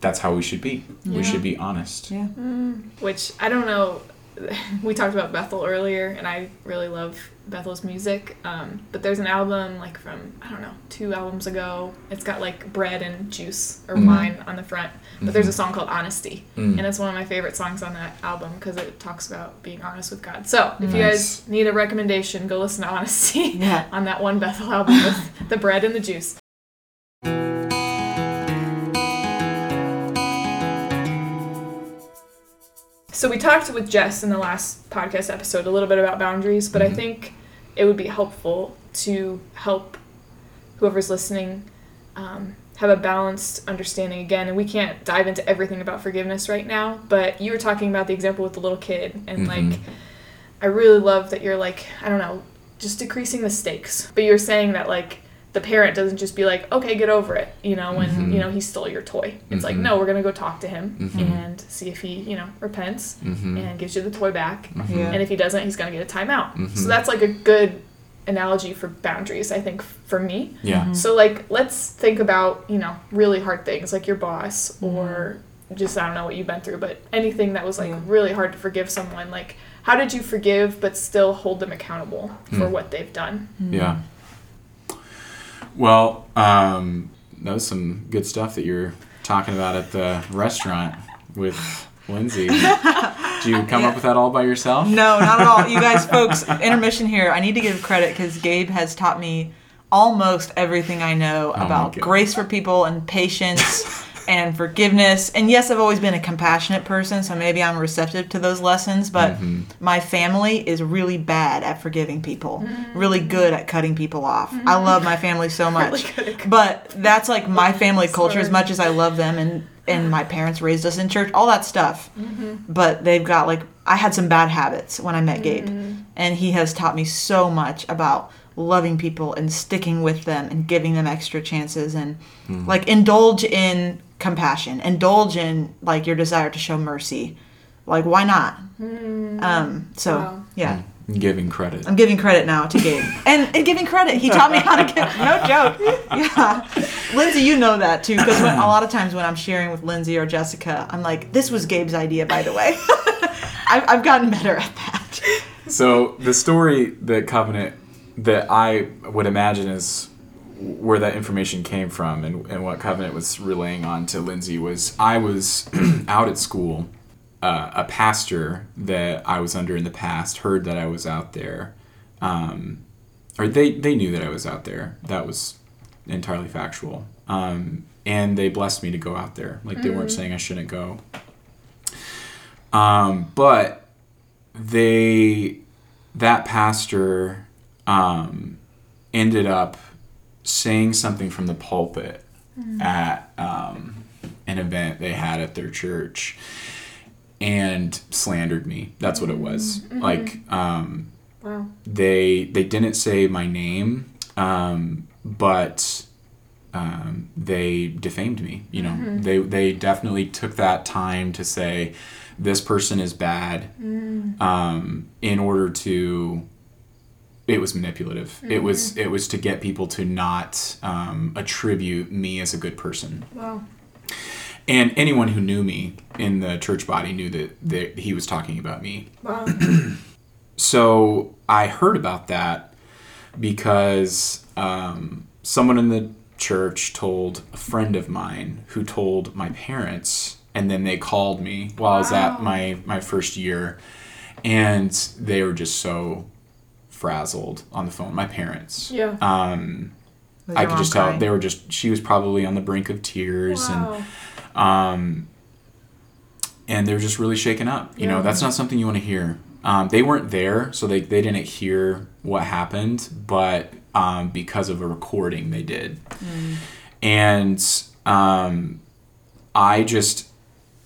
that's how we should be. We should be honest. Yeah. Mm. which I don't know. [LAUGHS] We talked about Bethel earlier, and I really love Bethel's music. Um, but there's an album like from I don't know two albums ago. It's got like bread and juice or Mhm. wine on the front. But there's a Mhm. song called Honesty, Mm. and it's one of my favorite songs on that album because it talks about being honest with God. So if you guys need a recommendation, go listen to Honesty Yeah. [LAUGHS] on that one Bethel album [LAUGHS] with the bread and the juice. So we talked with Jess in the last podcast episode a little bit about boundaries, but I Mhm. think it would be helpful to help whoever's listening um, have a balanced understanding again. And we can't dive into everything about forgiveness right now, but you were talking about the example with the little kid, and Mhm. like, I really love that you're like, I don't know, just decreasing the stakes. But you're saying that like the parent doesn't just be like, okay, get over it, you know, when Mhm. you know he stole your toy. It's like, Mhm. no, we're gonna go talk to him Mhm. and see if he, you know, repents Mhm. and gives you the toy back. Mhm. Yeah. And if he doesn't, he's gonna get a timeout. Mhm. So that's like a good analogy for boundaries, I think, for me. Yeah. So like, let's think about you know really hard things like your boss or just I don't know what you've been through, but anything that was like Yeah. really hard to forgive someone. Like, how did you forgive but still hold them accountable for Mm. what they've done? Yeah. Well, um, that was some good stuff that you're talking about at the restaurant with Lindsay. [LAUGHS] Did you come Yeah. up with that all by yourself? No, not at all. You guys, folks, intermission here. I need to give credit because Gabe has taught me almost everything I know Oh about grace for people and patience [LAUGHS] and forgiveness. And yes, I've always been a compassionate person, so maybe I'm receptive to those lessons. But Mhm. my family is really bad at forgiving people, really good at cutting people off. I love my family so [LAUGHS] much. Really But that's like my family culture as much as I love them and and my parents raised us in church, all that stuff. But they've got like I had some bad habits when I met Gabe, and he has taught me so much about loving people and sticking with them and giving them extra chances and mm-hmm. like indulge in compassion, indulge in like your desire to show mercy. Like why not? Um so Wow. yeah. Giving credit. I'm giving credit now to Gabe. And, and giving credit. He taught me how to give, no joke. [LAUGHS] Yeah. Lindsay, you know that too, because a lot of times when I'm sharing with Lindsay or Jessica, I'm like, this was Gabe's idea, by the way. [LAUGHS] I've, I've gotten better at that. So the story that Kovenant that I would imagine is where that information came from and, and what Kovenant was relaying on to Lindsay was I was [CLEARS THROAT] out at school. Uh, a pastor that I was under in the past heard that I was out there, um, or they, they knew that I was out there. That was entirely factual. Um, and they blessed me to go out there. Like they weren't saying I shouldn't go. Um, but they that pastor um, ended up saying something from the pulpit at um, an event they had at their church and slandered me. That's what it was. Like um, Wow. they they didn't say my name um, but um, they defamed me you know? They they definitely took that time to say this person is bad um, in order to it was manipulative. It was it was to get people to not um, attribute me as a good person. Wow. and anyone who knew me in the church body knew that, that he was talking about me. Wow. [CLEARS THROAT] so I heard about that because um, someone in the church told a friend of mine who told my parents, and then they called me while I was at my my first year, and they were just so frazzled on the phone. My parents. Yeah. Um, I could mom just tell they were just. She was probably on the brink of tears, Wow. and um, and they were just really shaken up. You know, that's not something you want to hear. Um, they weren't there, so they, they didn't hear what happened, but um, because of a recording, they did. And um, I just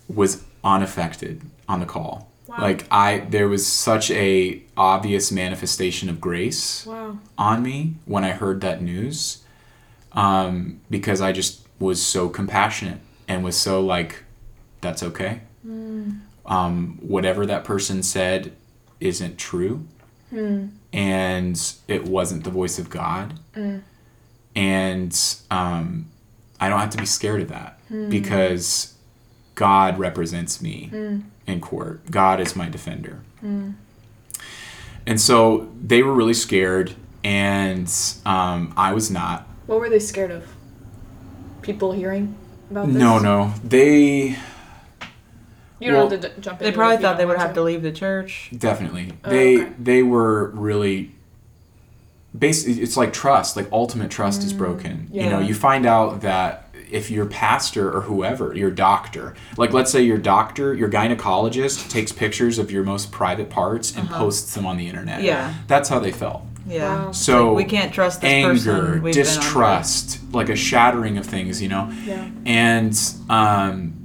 was unaffected on the call. Wow. Like I, there was such a obvious manifestation of grace Wow. on me when I heard that news um, because I just was so compassionate and was so like, that's okay. Um, whatever that person said isn't true. And it wasn't the voice of God. And um, I don't have to be scared of that because God represents me in court. God is my defender. And so they were really scared, and um, I was not. What were they scared of? People hearing about this? No, no. They You don't Well, have to d- jump in. They probably thought they would have to leave the church. definitely. Oh, they okay. they were really basically it's like trust, like ultimate trust is broken. You know, Mm, you find out that if your pastor or whoever, your doctor, like let's say your doctor, your gynecologist takes pictures of your most private parts and posts them on the internet. Uh-huh. Yeah. That's how they felt. Yeah. Wow. So Like, we can't trust this anger, person. We've been on distrust, like a shattering of things, you know. Yeah. And um,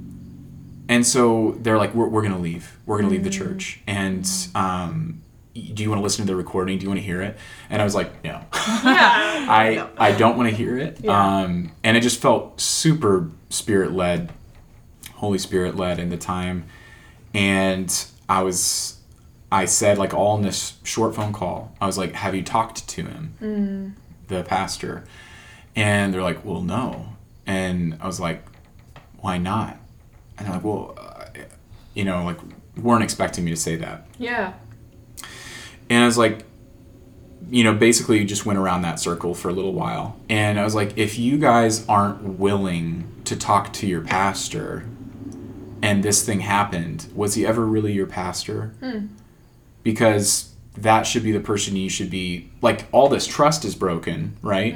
and so they're like, we're, we're gonna leave. We're gonna leave the church. And um, y- do you want to listen to the recording? Do you want to hear it? And I was like, no. [LAUGHS] I I don't want to hear it. Yeah. Um, and it just felt super spirit led, Holy Spirit led in the time. And I was, I said like all in this short phone call, I was like, have you talked to him, the pastor? And they're like, well, no. And I was like, why not? And they're like, well, uh, you know, like weren't expecting me to say that. Yeah. And I was like, you know, basically you just went around that circle for a little while. And I was like, if you guys aren't willing to talk to your pastor and this thing happened, was he ever really your pastor? Because that should be the person you should be like all this trust is broken, right?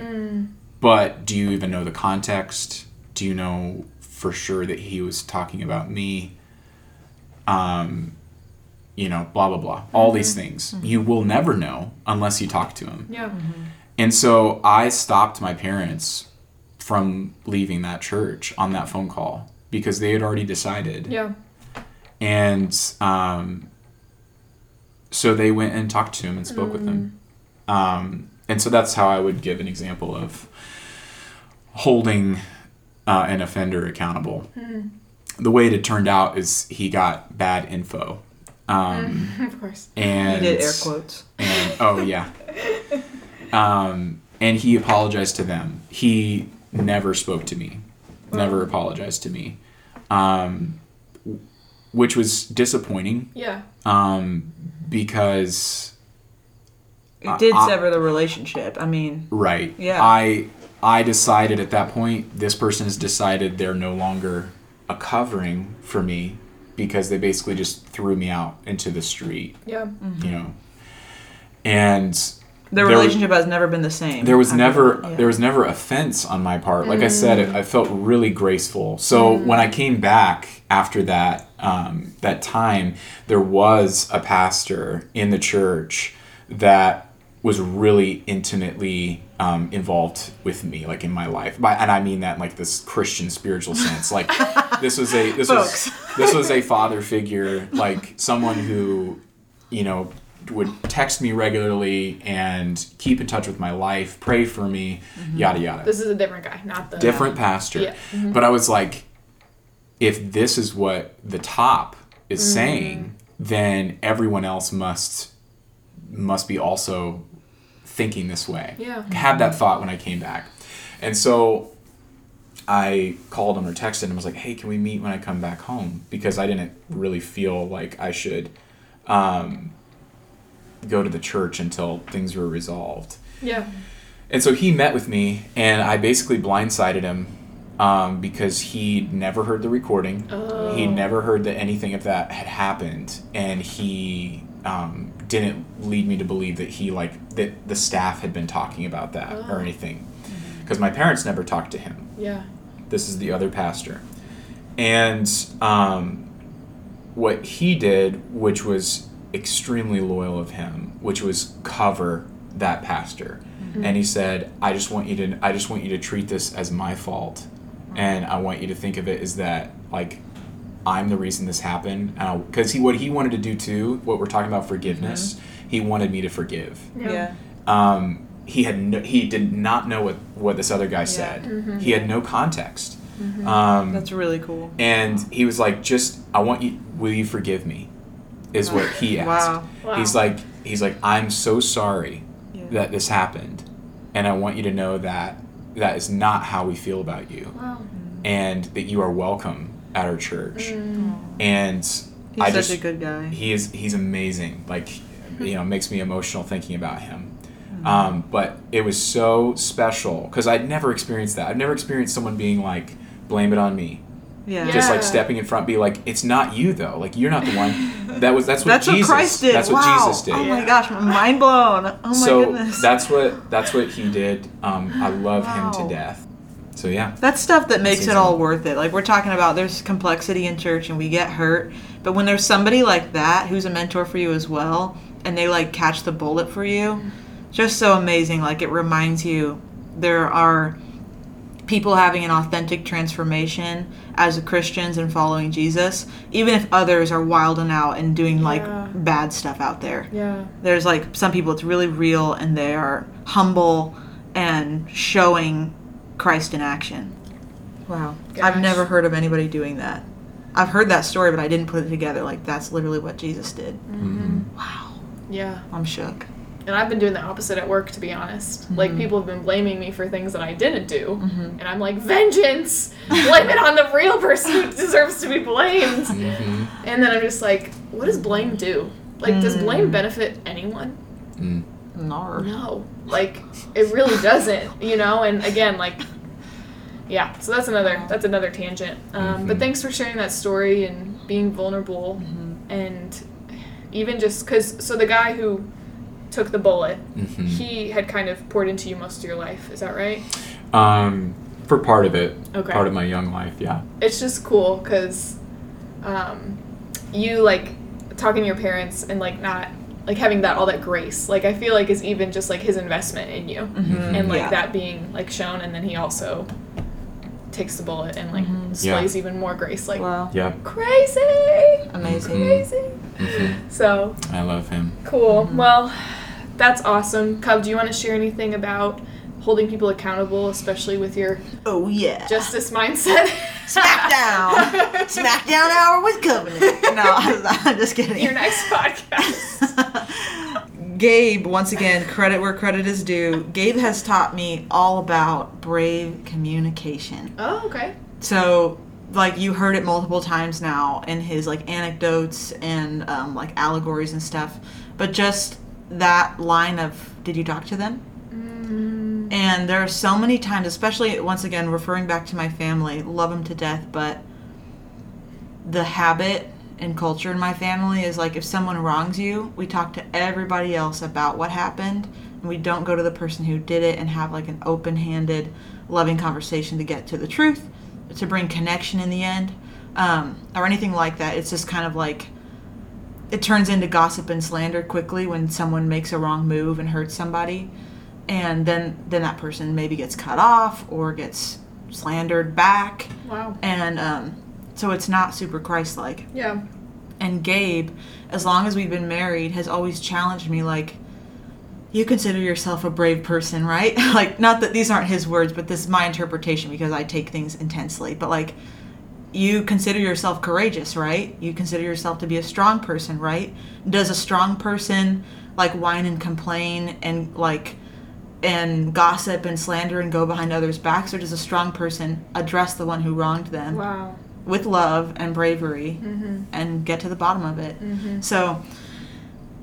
But do you even know the context? Do you know for sure that he was talking about me? Um you know, blah blah blah. All these things. You will never know unless you talk to him. Yeah. And so I stopped my parents from leaving that church on that phone call because they had already decided. Yeah. And um, so they went and talked to him and spoke with him. Um, and so that's how I would give an example of holding uh, an offender accountable. The way it had turned out is he got bad info. Um, [LAUGHS] Of course. and He did air quotes. and oh yeah um, and he apologized to them he never spoke to me never apologized to me um, w- which was disappointing Yeah. um, because It did I- sever the relationship. I mean, right Yeah. i i decided at that point this person has decided they're no longer a covering for me because they basically just threw me out into the street Yeah. you know and the There- relationship has never been the same. there was after never that, yeah. there was never offense on my part like i said it, i felt really graceful so when i came back after that um, that time there was a pastor in the church that was really intimately um, involved with me like in my life By, and i mean that in like this christian spiritual sense like this was a this was Folks. This was a father figure like someone who you know would text me regularly and keep in touch with my life pray for me yada yada This is a different guy, not the different pastor Yeah. but i was like if this is what the top is Mm. saying then everyone else must must be also thinking this way Yeah. had that thought when i came back and so i called him or texted him and was like hey can we meet when i come back home because i didn't really feel like i should um, go to the church until things were resolved Yeah. and so he met with me, and I basically blindsided him um, because he'd never heard the recording. Oh. He'd never heard that anything of that had happened, and he um, didn't lead me to believe that he like that the staff had been talking about that or Oh. anything, because my parents never talked to him Yeah. this is the other pastor and um, what he did which was extremely loyal of him which was cover that pastor and he said i just want you to i just want you to treat this as my fault and i want you to think of it as that like i'm the reason this happened because he what he wanted to do too what we're talking about forgiveness he wanted me to forgive Yeah. Yeah. um, he had no, he did not know what what this other guy said. Mm-hmm. He had no context. Um, That's really cool. and he was like, "Just I want you. Will you forgive me?" Is what he asked. Wow. Wow. He's like, he's like, I'm so sorry Yeah. that this happened, and I want you to know that that is not how we feel about you, Wow. and that you are welcome at our church, and He's I such just a good guy. he is he's amazing. Like [LAUGHS] you know, makes me emotional thinking about him. Um, but it was so special because I'd never experienced that. I've never experienced someone being like, "Blame it on me." yeah. Just like stepping in front, be like, "It's not you though. Like you're not the one." That was that's what That's Jesus. what Christ did. That's what wow. Jesus did. Oh my Yeah. gosh, mind blown. Oh my so goodness. that's what that's what he did. Um, I love him to death. So yeah, That's stuff that makes it all worth it. Like we're talking about there's complexity in church and we get hurt, but when there's somebody like that who's a mentor for you as well and they like catch the bullet for you, just so amazing. Like it reminds you there are people having an authentic transformation as Christians and following Jesus, even if others are wilding out and doing like bad stuff out there. Yeah. There's like some people it's really real and they are humble and showing Christ in action. Wow. I've never heard of anybody doing that. I've heard that story, but I didn't put it together. Like that's literally what Jesus did. Mm-hmm. Wow. Yeah. I'm shook. And I've been doing the opposite at work, to be honest. Like, people have been blaming me for things that I didn't do. And I'm like, vengeance! Blame it on the real person who deserves to be blamed. hmm And then I'm just like, what does blame do? Like, does blame benefit anyone? mm. Nar. No. Like, it really doesn't, you know? And again, like, yeah, so that's another that's another tangent. Um, But Mhm. thanks for sharing that story and being vulnerable, and even just because so the guy who took the bullet, Mhm. he had kind of poured into you most of your life. Is that right? Um, for part of it, Okay. part of my young life, yeah. It's just cool because um, you like talking to your parents and like not like having that all that grace. Like I feel like is even just like his investment in you. Mhm. and like Yeah. that being like shown and then he also takes the bullet and like displays even more grace like Wow. Yeah. crazy Amazing. crazy hmm so I love him. cool well that's awesome cub do you want to share anything about holding people accountable especially with your Oh yeah. justice mindset Smackdown. [LAUGHS] Smackdown hour with Kovenant. No, [LAUGHS] I'm just kidding. your next podcast [LAUGHS] Gabe, once again, credit where credit is due. Gabe has taught me all about brave communication. oh okay So, like, you heard it multiple times now in his, like, anecdotes and, um, like, allegories and stuff. But just that line of, did you talk to them? And there are so many times, especially, once again, referring back to my family, love them to death, but the habit and culture in my family is like if someone wrongs you, we talk to everybody else about what happened, and we don't go to the person who did it and have like an open-handed, loving conversation to get to the truth, to bring connection in the end, um, or anything like that. It's just kind of like it turns into gossip and slander quickly when someone makes a wrong move and hurts somebody, and then then that person maybe gets cut off or gets slandered back, wow and um, so it's not super Christ-like. yeah And Gabe, as long as we've been married, has always challenged me like, you consider yourself a brave person, right? [LAUGHS] like, not that these aren't his words, but this is my interpretation because I take things intensely. But like, you consider yourself courageous, right? You consider yourself to be a strong person, right? Does a strong person like whine and complain and like and gossip and slander and go behind others' backs, or does a strong person address the one who wronged them? wow with love and bravery mm-hmm. and get to the bottom of it. Mm-hmm. So,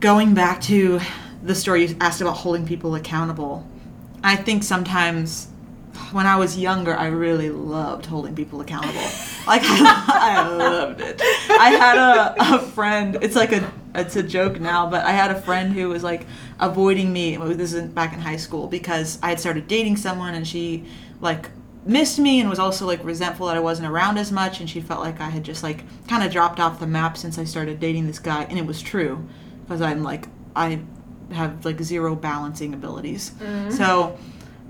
going back to the story you asked about holding people accountable, I think sometimes when I was younger, I really loved holding people accountable. [LAUGHS] like I, loved it. I had a, a friend. It's like a it's a joke now, but I had a friend who was like avoiding me. This is back in high school because I had started dating someone, and she like missed me and was also like resentful that I wasn't around as much, and she felt like I had just like kind of dropped off the map since I started dating this guy, and it was true because I'm like I have like zero balancing abilities. Mm-hmm. So,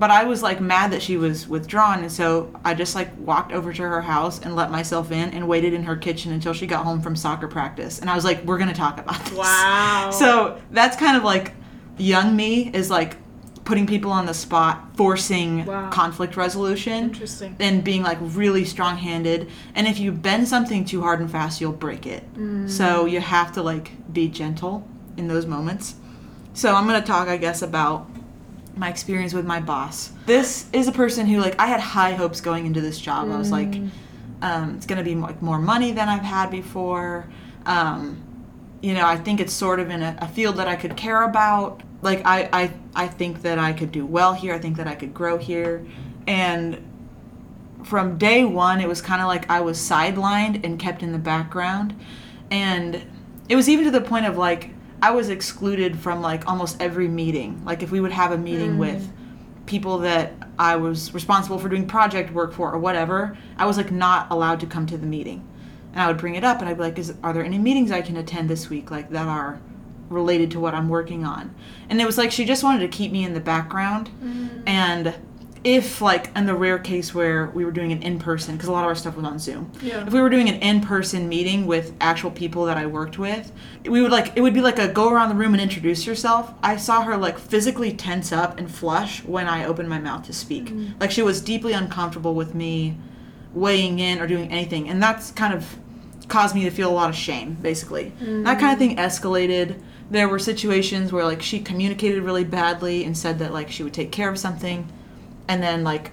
but I was like mad that she was withdrawn, and so I just like walked over to her house and let myself in and waited in her kitchen until she got home from soccer practice. And I was like, "We're gonna talk about this." wow [LAUGHS] So that's kind of like young me is like putting people on the spot, forcing Wow. conflict resolution interesting and being like really strong handed. And if you bend something too hard and fast, you'll break it. Mm. So you have to like be gentle in those moments. So I'm gonna talk, I guess, about my experience with my boss. This is a person who like I had high hopes going into this job. I was like, Um, it's going to be like more money than I've had before. Um, you know, I think it's sort of in a, a field that I could care about. Like I, I, I think that I could do well here. I think that I could grow here, and from day one, it was kind of like I was sidelined and kept in the background, and it was even to the point of like I was excluded from like almost every meeting. Like if we would have a meeting mm. with people that I was responsible for doing project work for or whatever, I was like not allowed to come to the meeting. And I would bring it up and I'd be like, Is are there any meetings I can attend this week like that are related to what I'm working on? And it was like she just wanted to keep me in the background. Mm. And if like in the rare case where we were doing an in-person because a lot of our stuff was on zoom. Yeah. if we were doing an in-person meeting with actual people that i worked with we would like it would be like a go around the room and introduce yourself. I saw her like physically tense up and flush when i opened my mouth to speak. Mm. Like she was deeply uncomfortable with me weighing in or doing anything and that's kind of caused me to feel a lot of shame basically. Mm. That kind of thing escalated. There were situations where like she communicated really badly and said that like she would take care of something and then like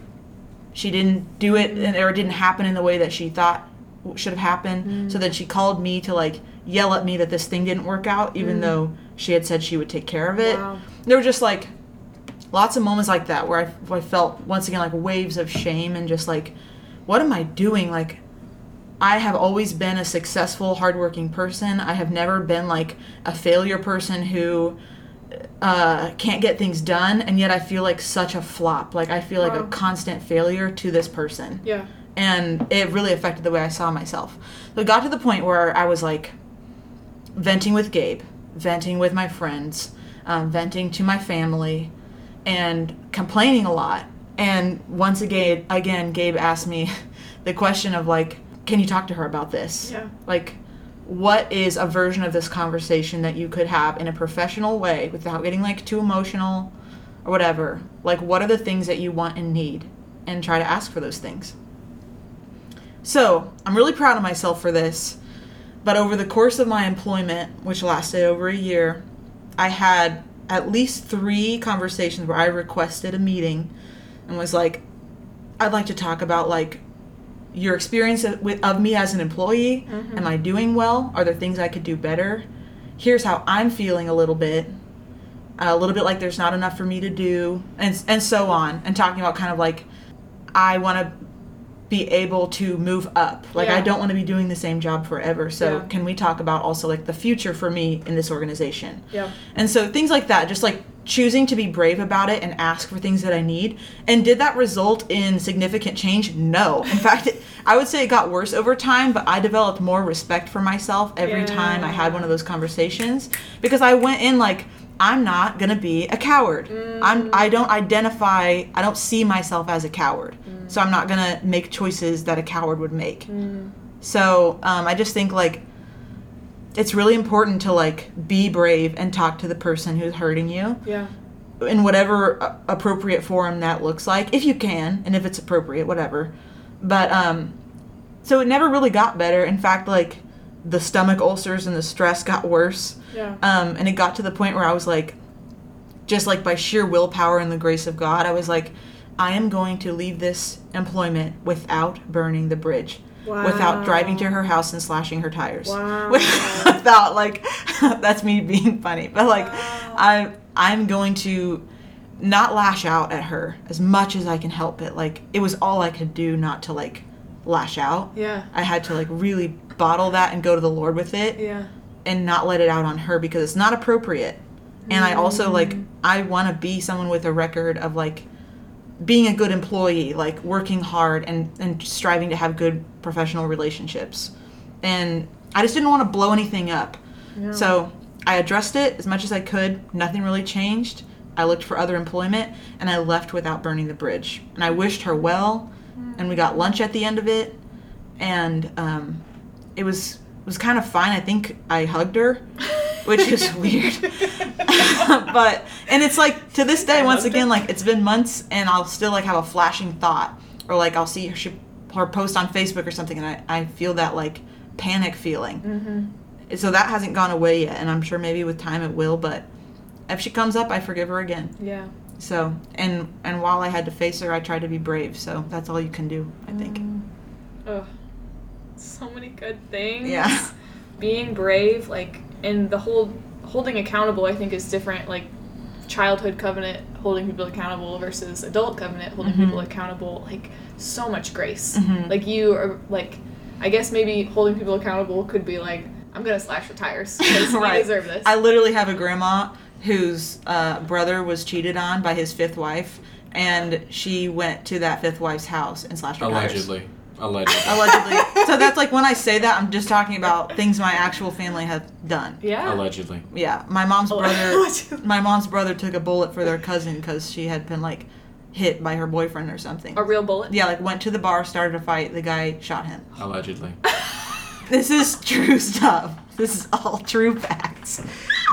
she didn't do it and, or it didn't happen in the way that she thought should have happened. Mm. So then she called me to like yell at me that this thing didn't work out even mm. though she had said she would take care of it. Wow. there were just like lots of moments like that where I, I felt once again like waves of shame and just like what am i doing? Like i have always been a successful hardworking person. I have never been like a failure person who uh, can't get things done and yet i feel like such a flop like i feel like a constant failure to this person Yeah. and it really affected the way I saw myself. So it got to the point where I was like venting with Gabe, venting with my friends, um, venting to my family, and complaining a lot. And once again, again, Gabe asked me [LAUGHS] the question of like, "Can you talk to her about this?" Yeah. Like, what is a version of this conversation that you could have in a professional way without getting like too emotional or whatever? Like, what are the things that you want and need? And try to ask for those things. So, I'm really proud of myself for this. But over the course of my employment, which lasted over a year, I had at least three conversations where I requested a meeting and was like, I'd like to talk about like your experience of, with, of me as an employee. Mm-hmm. Am I doing well? Are there things I could do better? Here's how I'm feeling a little bit. A little bit like there's not enough for me to do, and and so on. And talking about kind of like I want to be able to move up. Like I don't want to be doing the same job forever. So Yeah. can we talk about also like the future for me in this organization? Yeah. And so things like that, just like choosing to be brave about it and ask for things that I need. And did that result in significant change? No. In [LAUGHS] fact, it, I would say it got worse over time, but I developed more respect for myself every time I had one of those conversations because I went in like I'm not going to be a coward. I'm mm. I don't identify, I don't see myself as a coward. Mm. So I'm not going to make choices that a coward would make. Mm. So, um, I just think like it's really important to like be brave and talk to the person who's hurting you. Yeah. in whatever uh, appropriate forum that looks like if you can and if it's appropriate whatever. But um so it never really got better. In fact like the stomach ulcers and the stress got worse. Yeah. um and it got to the point where i was like just like by sheer willpower and the grace of god i was like i am going to leave this employment without burning the bridge without driving to her house and slashing her tires Wow. [LAUGHS] without like [LAUGHS] that's me being funny but like i i'm going to not lash out at her as much as i can help it like it was all i could do not to like lash out Yeah. i had to like really bottle that and go to the lord with it Yeah. and not let it out on her because it's not appropriate and i also like mm. i want to be someone with a record of like being a good employee like working hard and and striving to have good professional relationships. And i just didn't want to blow anything up. So i addressed it as much as i could. Nothing really changed. I looked for other employment and i left without burning the bridge. And i wished her well and we got lunch at the end of it. And um, it was was kind of fine. I think i hugged her which is [LAUGHS] weird. [LAUGHS] But and it's like to this day once again like it's been months and i'll still like have a flashing thought or like i'll see her, she, her post on facebook or something and I, I feel that like panic feeling. Mm-hmm. so that hasn't gone away yet and i'm sure maybe with time it will but if she comes up i forgive her again. Yeah. so and and while i had to face her i tried to be brave. So that's all you can do i think. Ugh. Really good things. Yeah. [LAUGHS] Being brave, like, and the whole holding accountable, I think, is different. Like, childhood Kovenant holding people accountable versus adult Kovenant holding Mm-hmm. people accountable. Like, so much grace. Like, you are, like, I guess maybe holding people accountable could be like, I'm gonna slash your tires because you [LAUGHS] Right. deserve this. I literally have a grandma whose uh, brother was cheated on by his fifth wife, and she went to that fifth wife's house and slashed her tires. Allegedly. Allegedly. [LAUGHS] Allegedly. so that's like when I say that, I'm just talking about things my actual family have done. yeah. Allegedly. Yeah, my mom's brother. [LAUGHS] allegedly. my mom's brother took a bullet for their cousin because she had been like hit by her boyfriend or something. A real bullet. yeah, like went to the bar, started a fight. The guy shot him. Allegedly. [LAUGHS] This is true stuff. This is all true facts.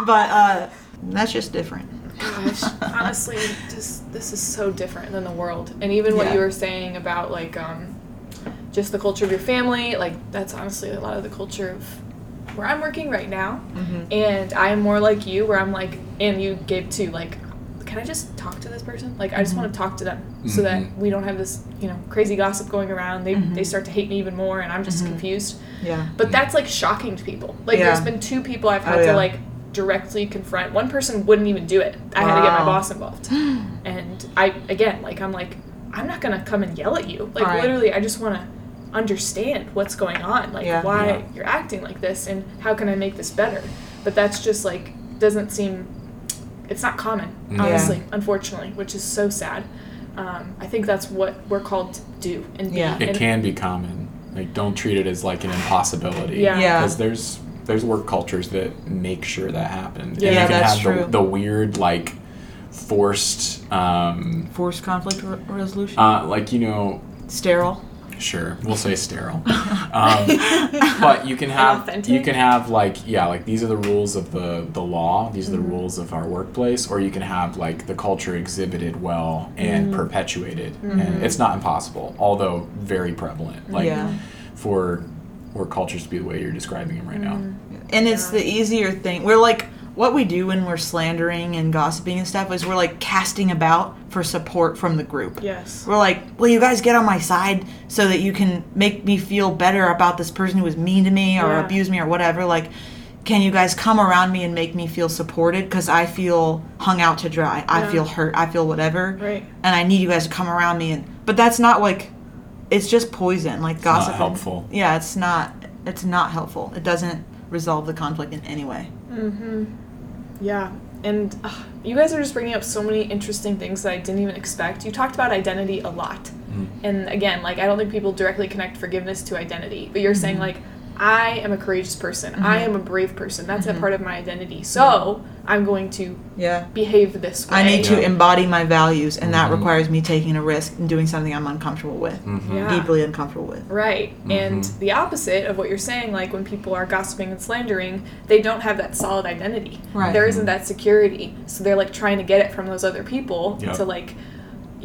But uh, that's just different. Gosh, honestly, just this is so different than the world. And even what Yeah. you were saying about like um, just the culture of your family, like that's honestly a lot of the culture of where I'm working right now. Mm-hmm. And I'm more like you, where I'm like, and you gave too, like, can I just talk to this person? Like, I just want to talk to them so that Mhm. we don't have this, you know, crazy gossip going around. They Mm-hmm. they start to hate me even more, and I'm just confused. Yeah. But that's like shocking to people. Like Yeah. there's been two people I've had Oh, yeah. to like directly confront. One person wouldn't even do it. I had to get my boss involved. [GASPS] and I again, like I'm like I'm not to come and yell at you. Like Right. literally I just want to understand what's going on. Like Yeah. why Yeah. you're acting like this and how can I make this better? But that's just like doesn't seem it's not common, Yeah. honestly, unfortunately, which is so sad. Um, I think that's what we're called to do and be. Yeah. It and- can be common. Like, don't treat it as like an impossibility. Yeah. Yeah. Because there's there's work cultures that make sure that happens. Yeah, and you can that's have true. The, the weird like forced um Forced conflict re- resolution. uh like you know Sterile. Sure, we'll say sterile. [LAUGHS] Um, but you can have you can have like yeah, like these are the rules of the the law. These are the mm-hmm. rules of our workplace, or you can have like the culture exhibited well and mm-hmm. perpetuated, and mm-hmm. it's not impossible, although very prevalent. Like Yeah. for for cultures to be the way you're describing them right now. And it's the easier thing. We're like, what we do when we're slandering and gossiping and stuff is we're like casting about for support from the group. Yes. We're like, will you guys get on my side so that you can make me feel better about this person who was mean to me or Yeah. abused me or whatever? Like, can you guys come around me and make me feel supported? Because I feel hung out to dry. I Yeah. feel hurt. I feel whatever. Right. And I need you guys to come around me. And but that's not like, it's just poison. Like not gossip. helpful. Yeah, it's not. It's not helpful. It doesn't resolve the conflict in any way. Mm-hmm. Yeah, and uh, you guys are just bringing up so many interesting things that I didn't even expect. You talked about identity a lot. And again, like, I don't think people directly connect forgiveness to identity, but you're saying, like, I am a courageous person. I am a brave person. That's a part of my identity. So I'm going to Yeah. behave this way. I need to Yeah. embody my values, and that Mhm. requires me taking a risk and doing something I'm uncomfortable with, Mhm. Yeah. deeply uncomfortable with. Right. And Mhm. the opposite of what you're saying, like when people are gossiping and slandering, they don't have that solid identity. Right. There isn't that security. So they're like trying to get it from those other people Yep. to like,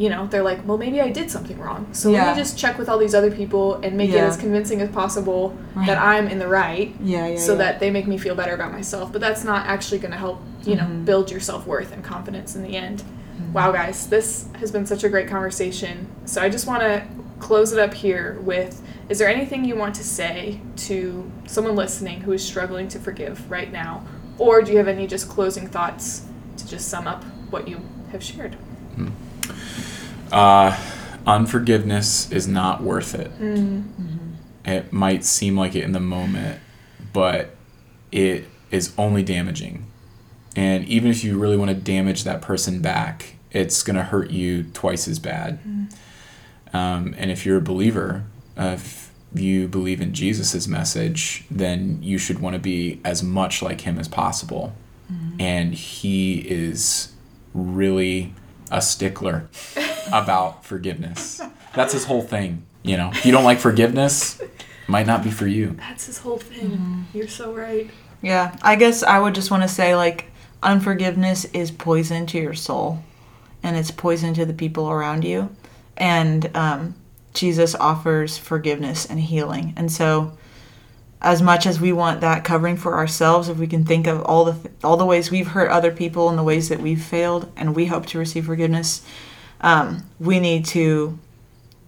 you know, they're like, well, maybe I did something wrong. So let me just check with all these other people and make it as convincing as possible Right. that I'm in the right. Yeah, yeah. so yeah. that they make me feel better about myself. But that's not actually going to help, you know, Mm-hmm. build your self worth and confidence in the end. Wow, guys, this has been such a great conversation. So I just want to close it up here with is there anything you want to say to someone listening who is struggling to forgive right now? Or do you have any just closing thoughts to just sum up what you have shared? Uh, unforgiveness is not worth it. It might seem like it in the moment, but it is only damaging. And even if you really want to damage that person back, it's going to hurt you twice as bad. Um, and if you're a believer, uh, if you believe in Jesus' message, then you should want to be as much like him as possible. And he is really a stickler [LAUGHS] about forgiveness. That's his whole thing. You know, if you don't like forgiveness, it might not be for you. That's his whole thing. You're so right. Yeah, I guess I would just want to say like unforgiveness is poison to your soul, and it's poison to the people around you, and um, Jesus offers forgiveness and healing, and so as much as we want that covering for ourselves, if we can think of all the th- all the ways we've hurt other people and the ways that we've failed, and we hope to receive forgiveness, um, we need to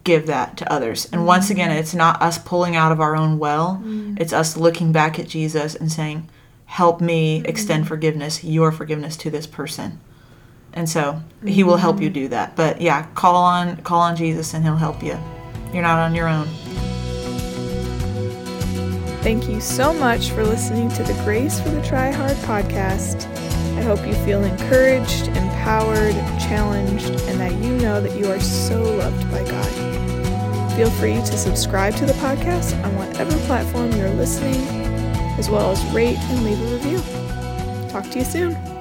give that to others. And mm-hmm. once again, it's not us pulling out of our own well, mm. it's us looking back at Jesus and saying, Help me mm-hmm. extend forgiveness, your forgiveness to this person. And so he will help mm-hmm. you do that. But yeah, call on call on Jesus and he'll help you. You're not on your own. Thank you so much for listening to the Grace for the Try Hard podcast. I hope you feel encouraged, empowered, challenged, and that you know that you are so loved by God. Feel free to subscribe to the podcast on whatever platform you're listening, as well as rate and leave a review. Talk to you soon.